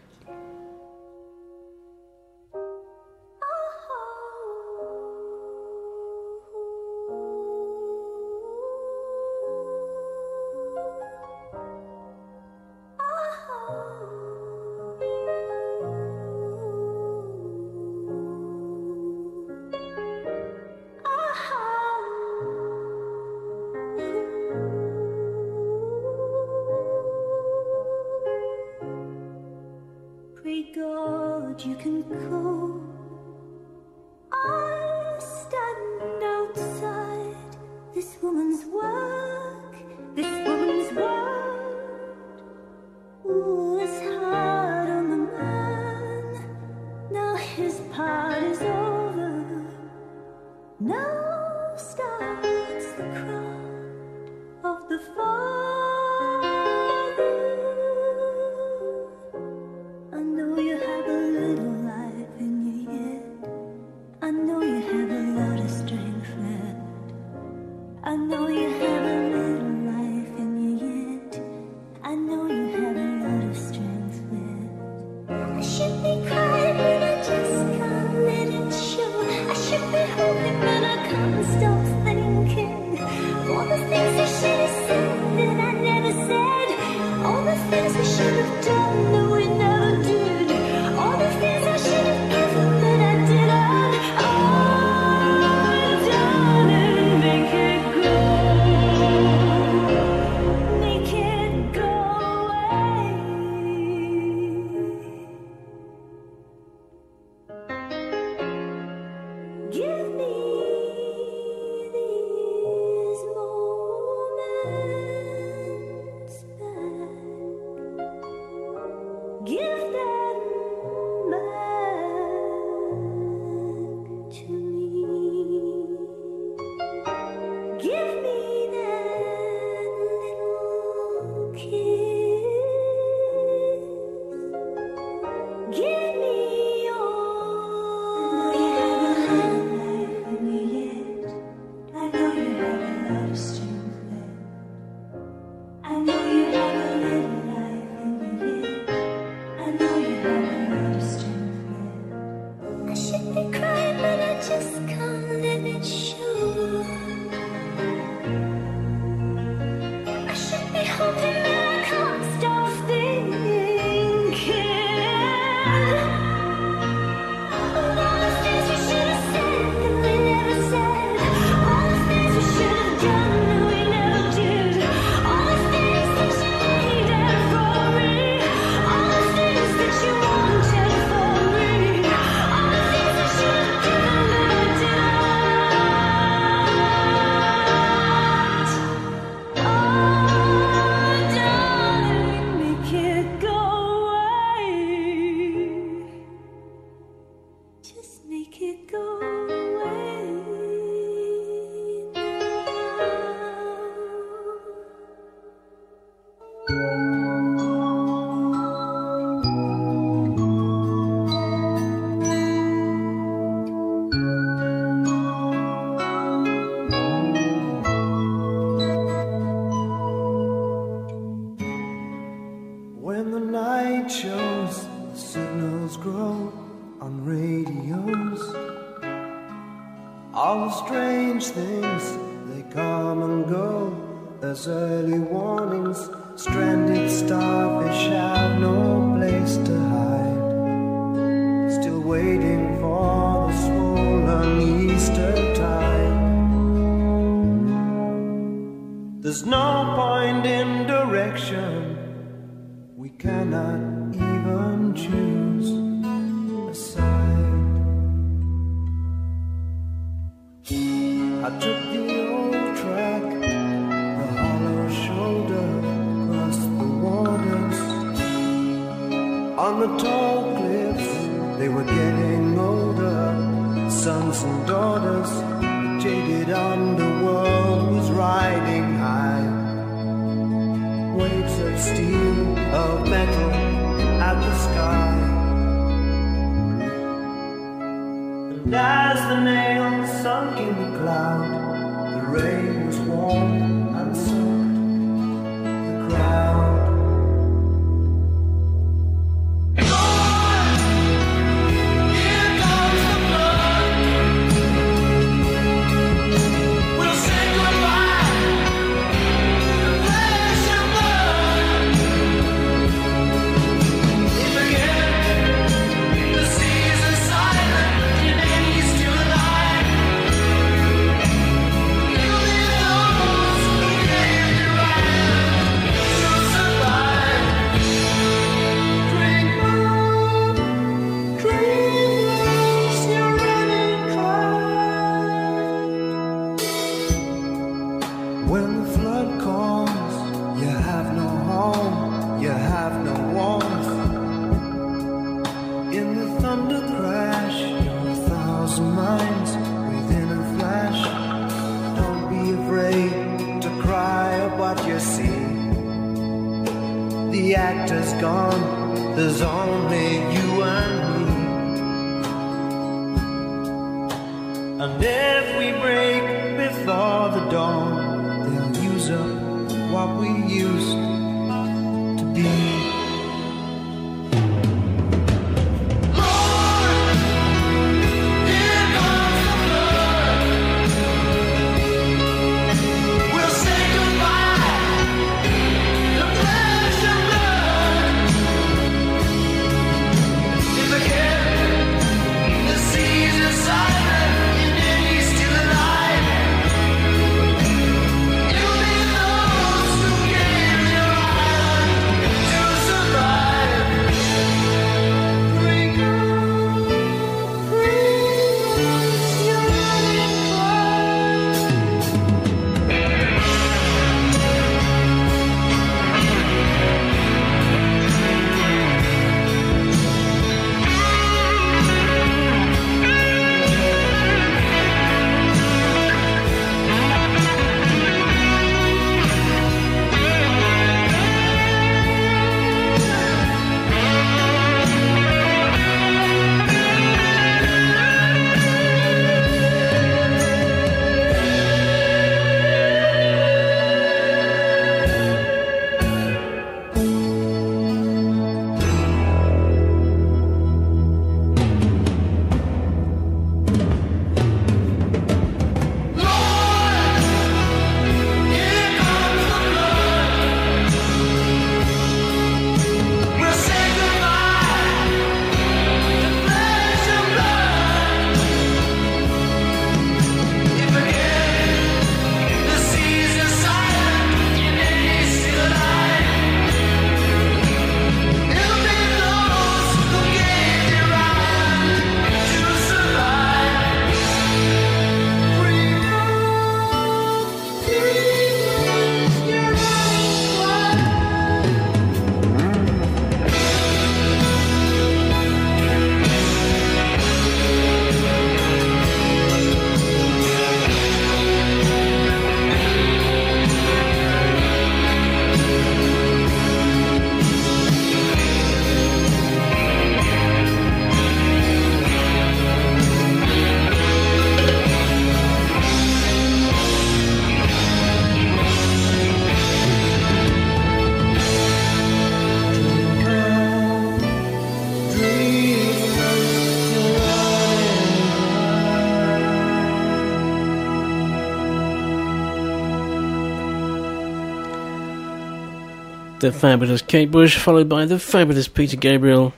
The fabulous Kate Bush, followed by the fabulous Peter Gabriel,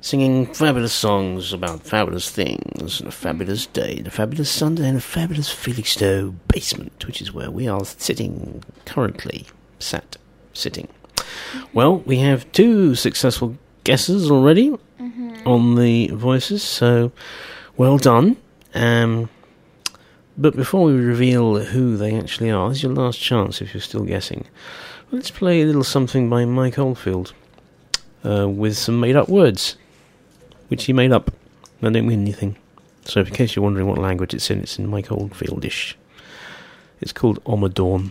singing fabulous songs about fabulous things, and a fabulous day, and a fabulous Sunday, and a fabulous Felixstowe basement, which is where we are sitting currently, sat, sitting. Well, we have two successful guesses already on the voices, so well done. Um, but before we reveal who they actually are, this is your last chance if you're still guessing. Let's play a little something by Mike Oldfield uh, with some made up words, which he made up. They don't mean anything. So, in case you're wondering what language it's in, it's in Mike Oldfieldish. It's called Ommadawn.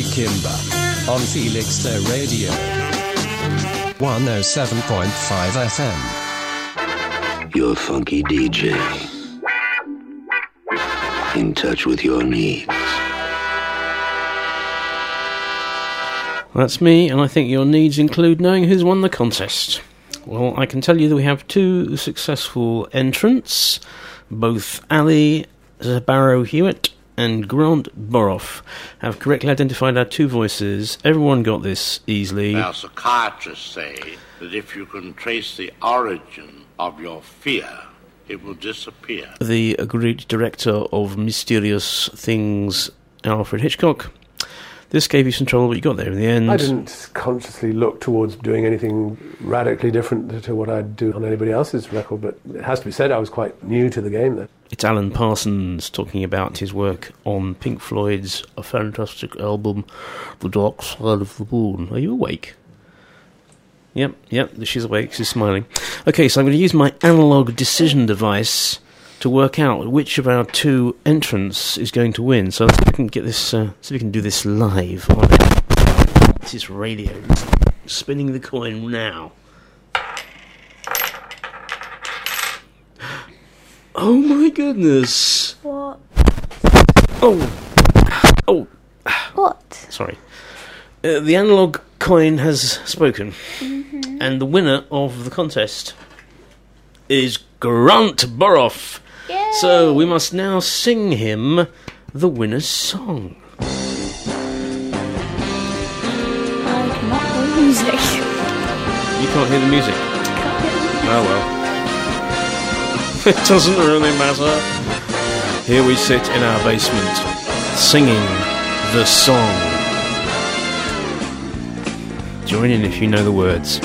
With Andy Kimber on Felixstowe Radio 107.5 FM. Your funky DJ. In touch with your needs. That's me, and I think your needs include knowing who's won the contest. Well, I can tell you that we have two successful entrants. Both Ali Barrow Hewitt and Grant Boroff have correctly identified our two voices. Everyone got this easily. Now, psychiatrists say that if you can trace the origin of your fear, it will disappear. The great director of mysterious things, Alfred Hitchcock. This gave you some trouble, but you got there in the end. I didn't consciously look towards doing anything radically different to what I'd do on anybody else's record, but it has to be said I was quite new to the game then. It's Alan Parsons talking about his work on Pink Floyd's A Fantastic Album, The Dark Side of the Moon. Are you awake? Yep, yep, she's awake, she's smiling. Okay, so I'm going to use my analog decision device to work out which of our two entrants is going to win. So let's see if we can get this, uh, see if we can do this live on This is radio. Spinning the coin now. Oh my goodness. What? Oh. Oh. What? Sorry. Uh, the analog coin has spoken. Mm-hmm. And the winner of the contest is Grant Boroff. So we must now sing him the winner's song. I cannot hear music. You can't hear the music. Oh well. It doesn't really matter. Here we sit in our basement, singing the song. Join in if you know the words.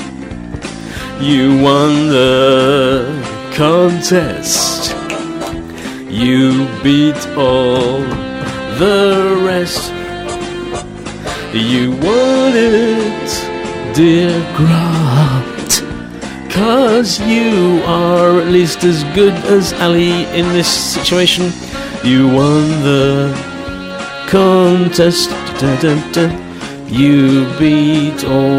You won the contest. You beat all the rest. You won it, dear Grant. Cause you are at least as good as Ali in this situation. You won the contest. Da. You beat all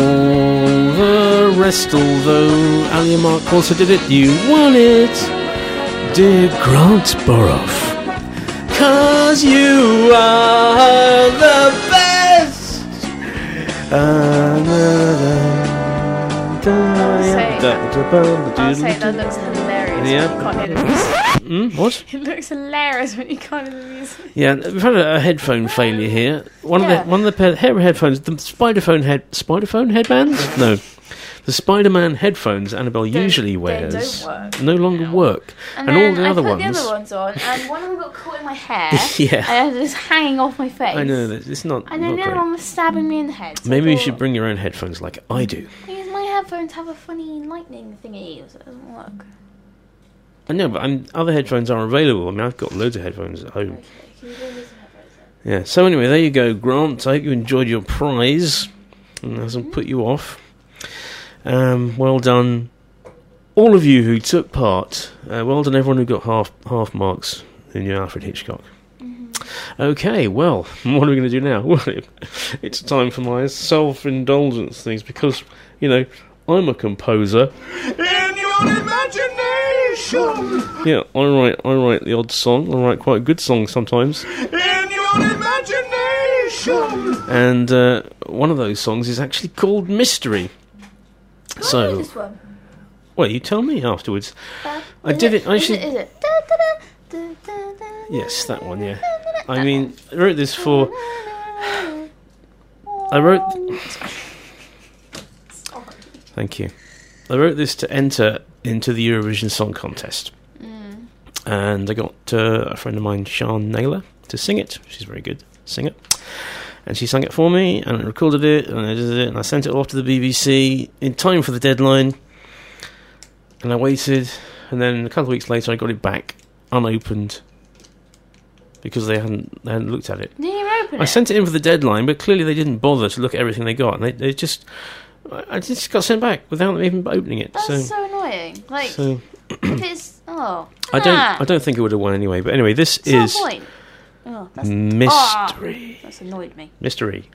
the rest, although Ali Mark also did it. You won it, dear Grant Boroff. Cause you are the best. I'll say that looks hilarious. Yeah. When you can't hear the music. Mm, what? It looks hilarious when you can't hear the music. Yeah, we've had a, a headphone failure here. One Yeah. of the one of the pair, headphones, the Spiderphone head, Spiderphone headbands. no, the Spider-Man headphones Annabelle usually wears work no longer work, And, and, all the I other put ones. the other ones on, and one of them got caught in my hair. Yeah. And it was hanging off my face. I know that it's not, And then the other one was stabbing me in the head. So Maybe you should bring your own headphones, like I do. Because my headphones have a funny lightning thingy, so it doesn't work. I know, but I'm, other headphones are available. I mean, I've got loads of headphones at home. Can you bring me Yeah. So anyway, there you go, Grant. I hope you enjoyed your prize. And hasn't mm-hmm. put you off. Um, well done, all of you who took part. Uh, well done, everyone who got half half marks in your Alfred Hitchcock. Okay, well, what are we going to do now? Well, it's time for my self-indulgence things because you know I'm a composer. In your imagination. Yeah, I write I write the odd song. I write quite a good song sometimes. In your imagination. and uh, one of those songs is actually called Mystery. So, This one. well, you tell me afterwards. Uh, I did it. I da. yes, that one. Yeah, I mean, I wrote this for. I wrote. Thank you. I wrote this to enter into the Eurovision Song Contest, and I got uh, a friend of mine, Sean Naylor, to sing it. She's a very good singer. And she sang it for me, and I recorded it, and I did it, and I sent it off to the BBC in time for the deadline. And I waited, and then a couple of weeks later, I got it back unopened because they hadn't they hadn't looked at it. Didn't you open I it? sent it in for the deadline, but clearly they didn't bother to look at everything they got, and they, they just I just got sent back without even opening it. That's so, so, annoying. Like, so if it's oh, I don't ah, I don't think it would have won anyway. But anyway, this is point? Oh, that's mystery. Ah, that's annoyed me. mystery.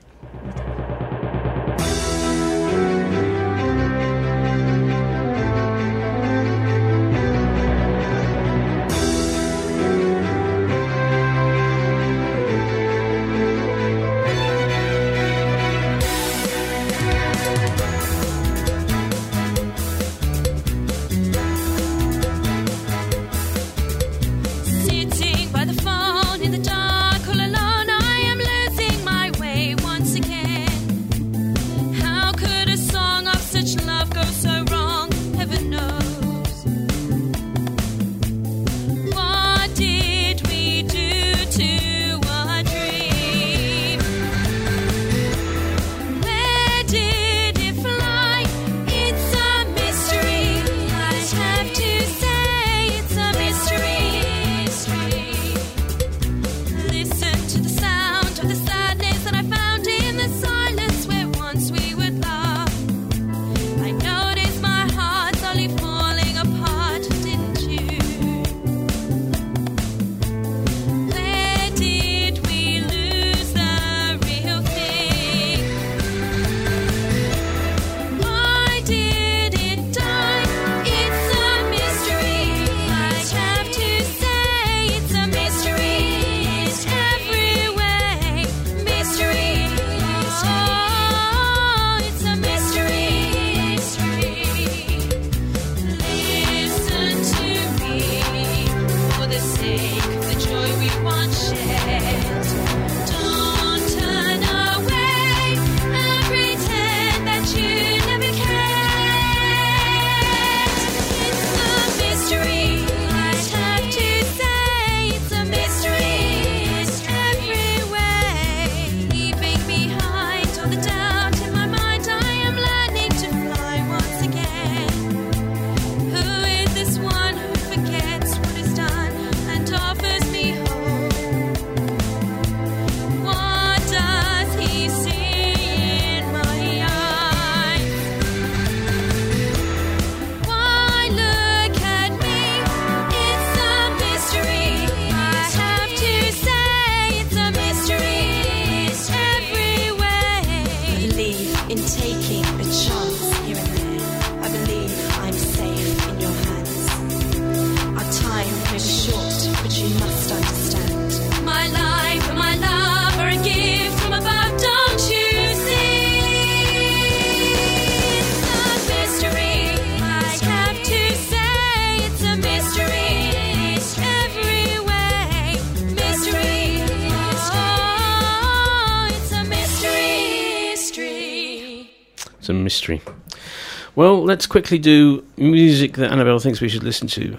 Well, let's quickly do music that Annabelle thinks we should listen to.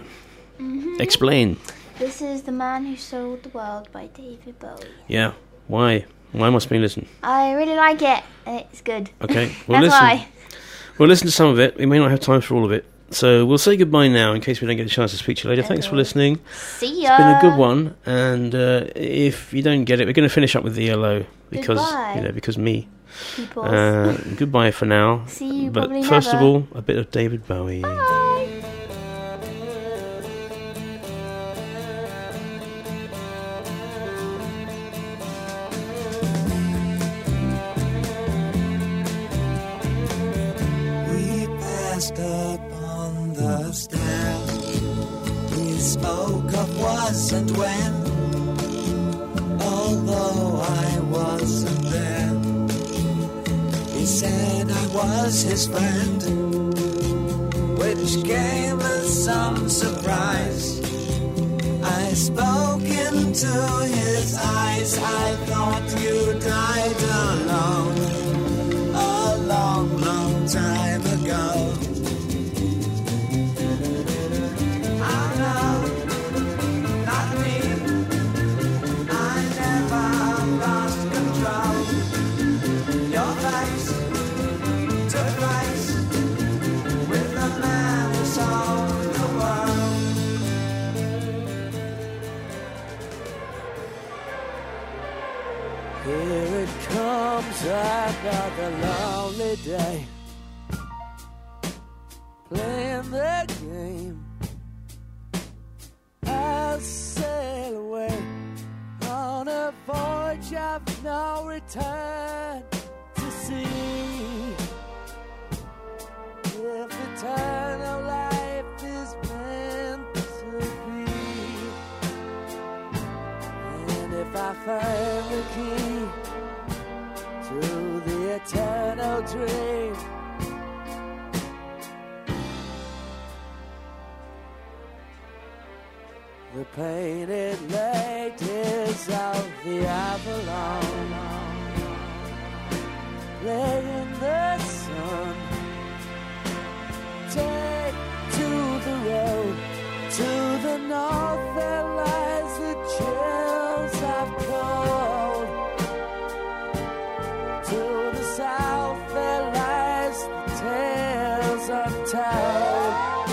Mhm. Explain. This is The Man Who Sold the World by David Bowie. Yeah. Why? Why must we listen? I really like it, and it's good. Okay. Well, That's listen. why. We'll listen to some of it. We may not have time for all of it. So we'll say goodbye now in case we don't get a chance to speak to you later. Thanks for listening. See ya. It's been a good one. And uh, if you don't get it, we're going to finish up with the ELO because Goodbye. you know because me. Peoples. Uh, goodbye for now. See you But probably first of all, a bit of David Bowie. We passed up on the stair. We spoke of was and when. Although I wasn't there, he said I was his friend, which came as some surprise. I spoke into his eyes. I thought you died alone another lonely day. Playing the game. I'll sail away on a voyage of no return to sea. If eternal life is meant to be. And if I find the key eternal dream, the painted ladies of the Avalon. Lay in the sun. Take to the road to the north there lies the chills tales.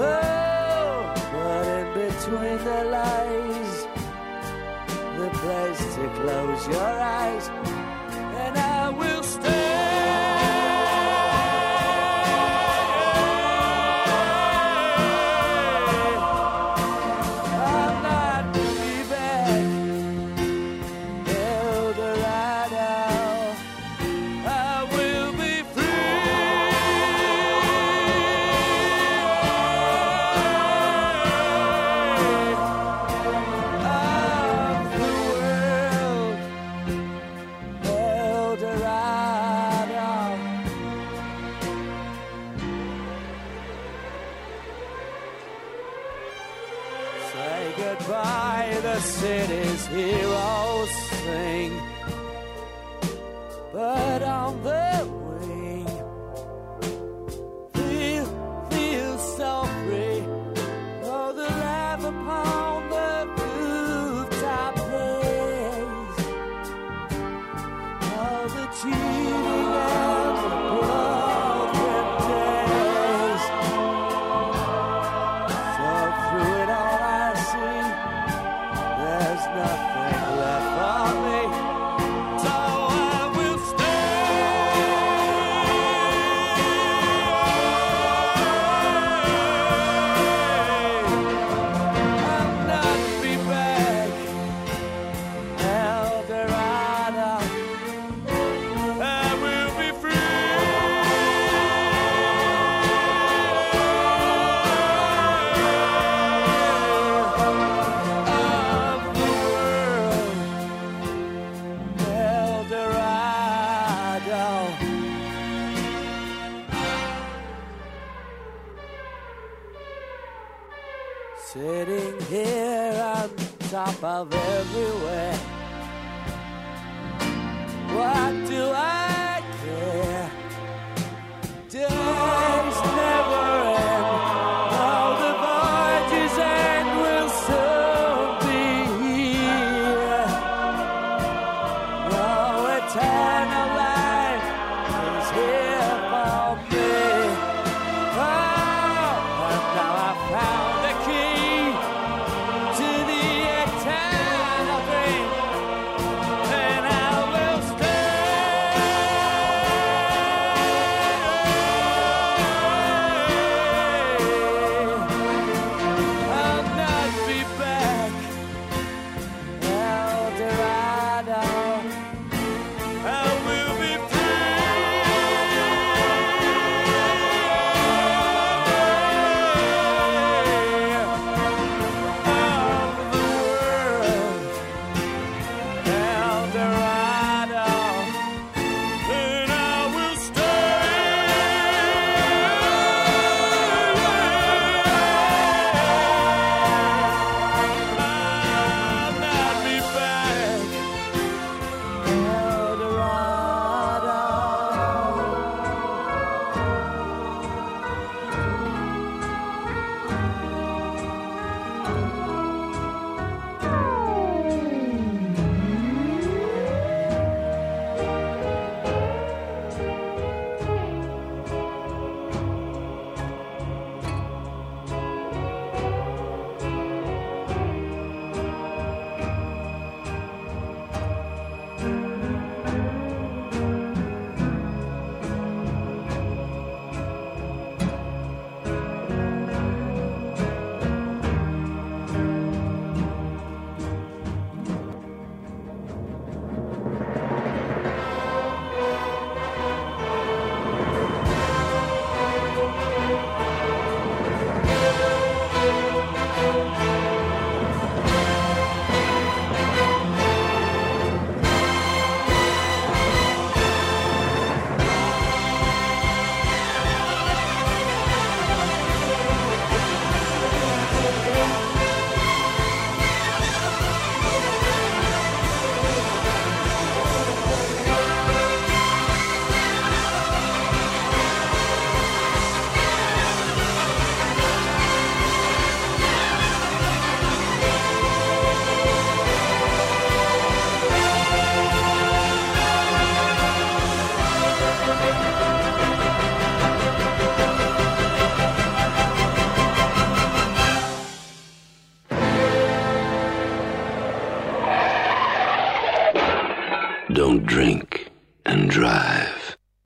Oh, but in between the lies, the place to close your eyes, and I will stay.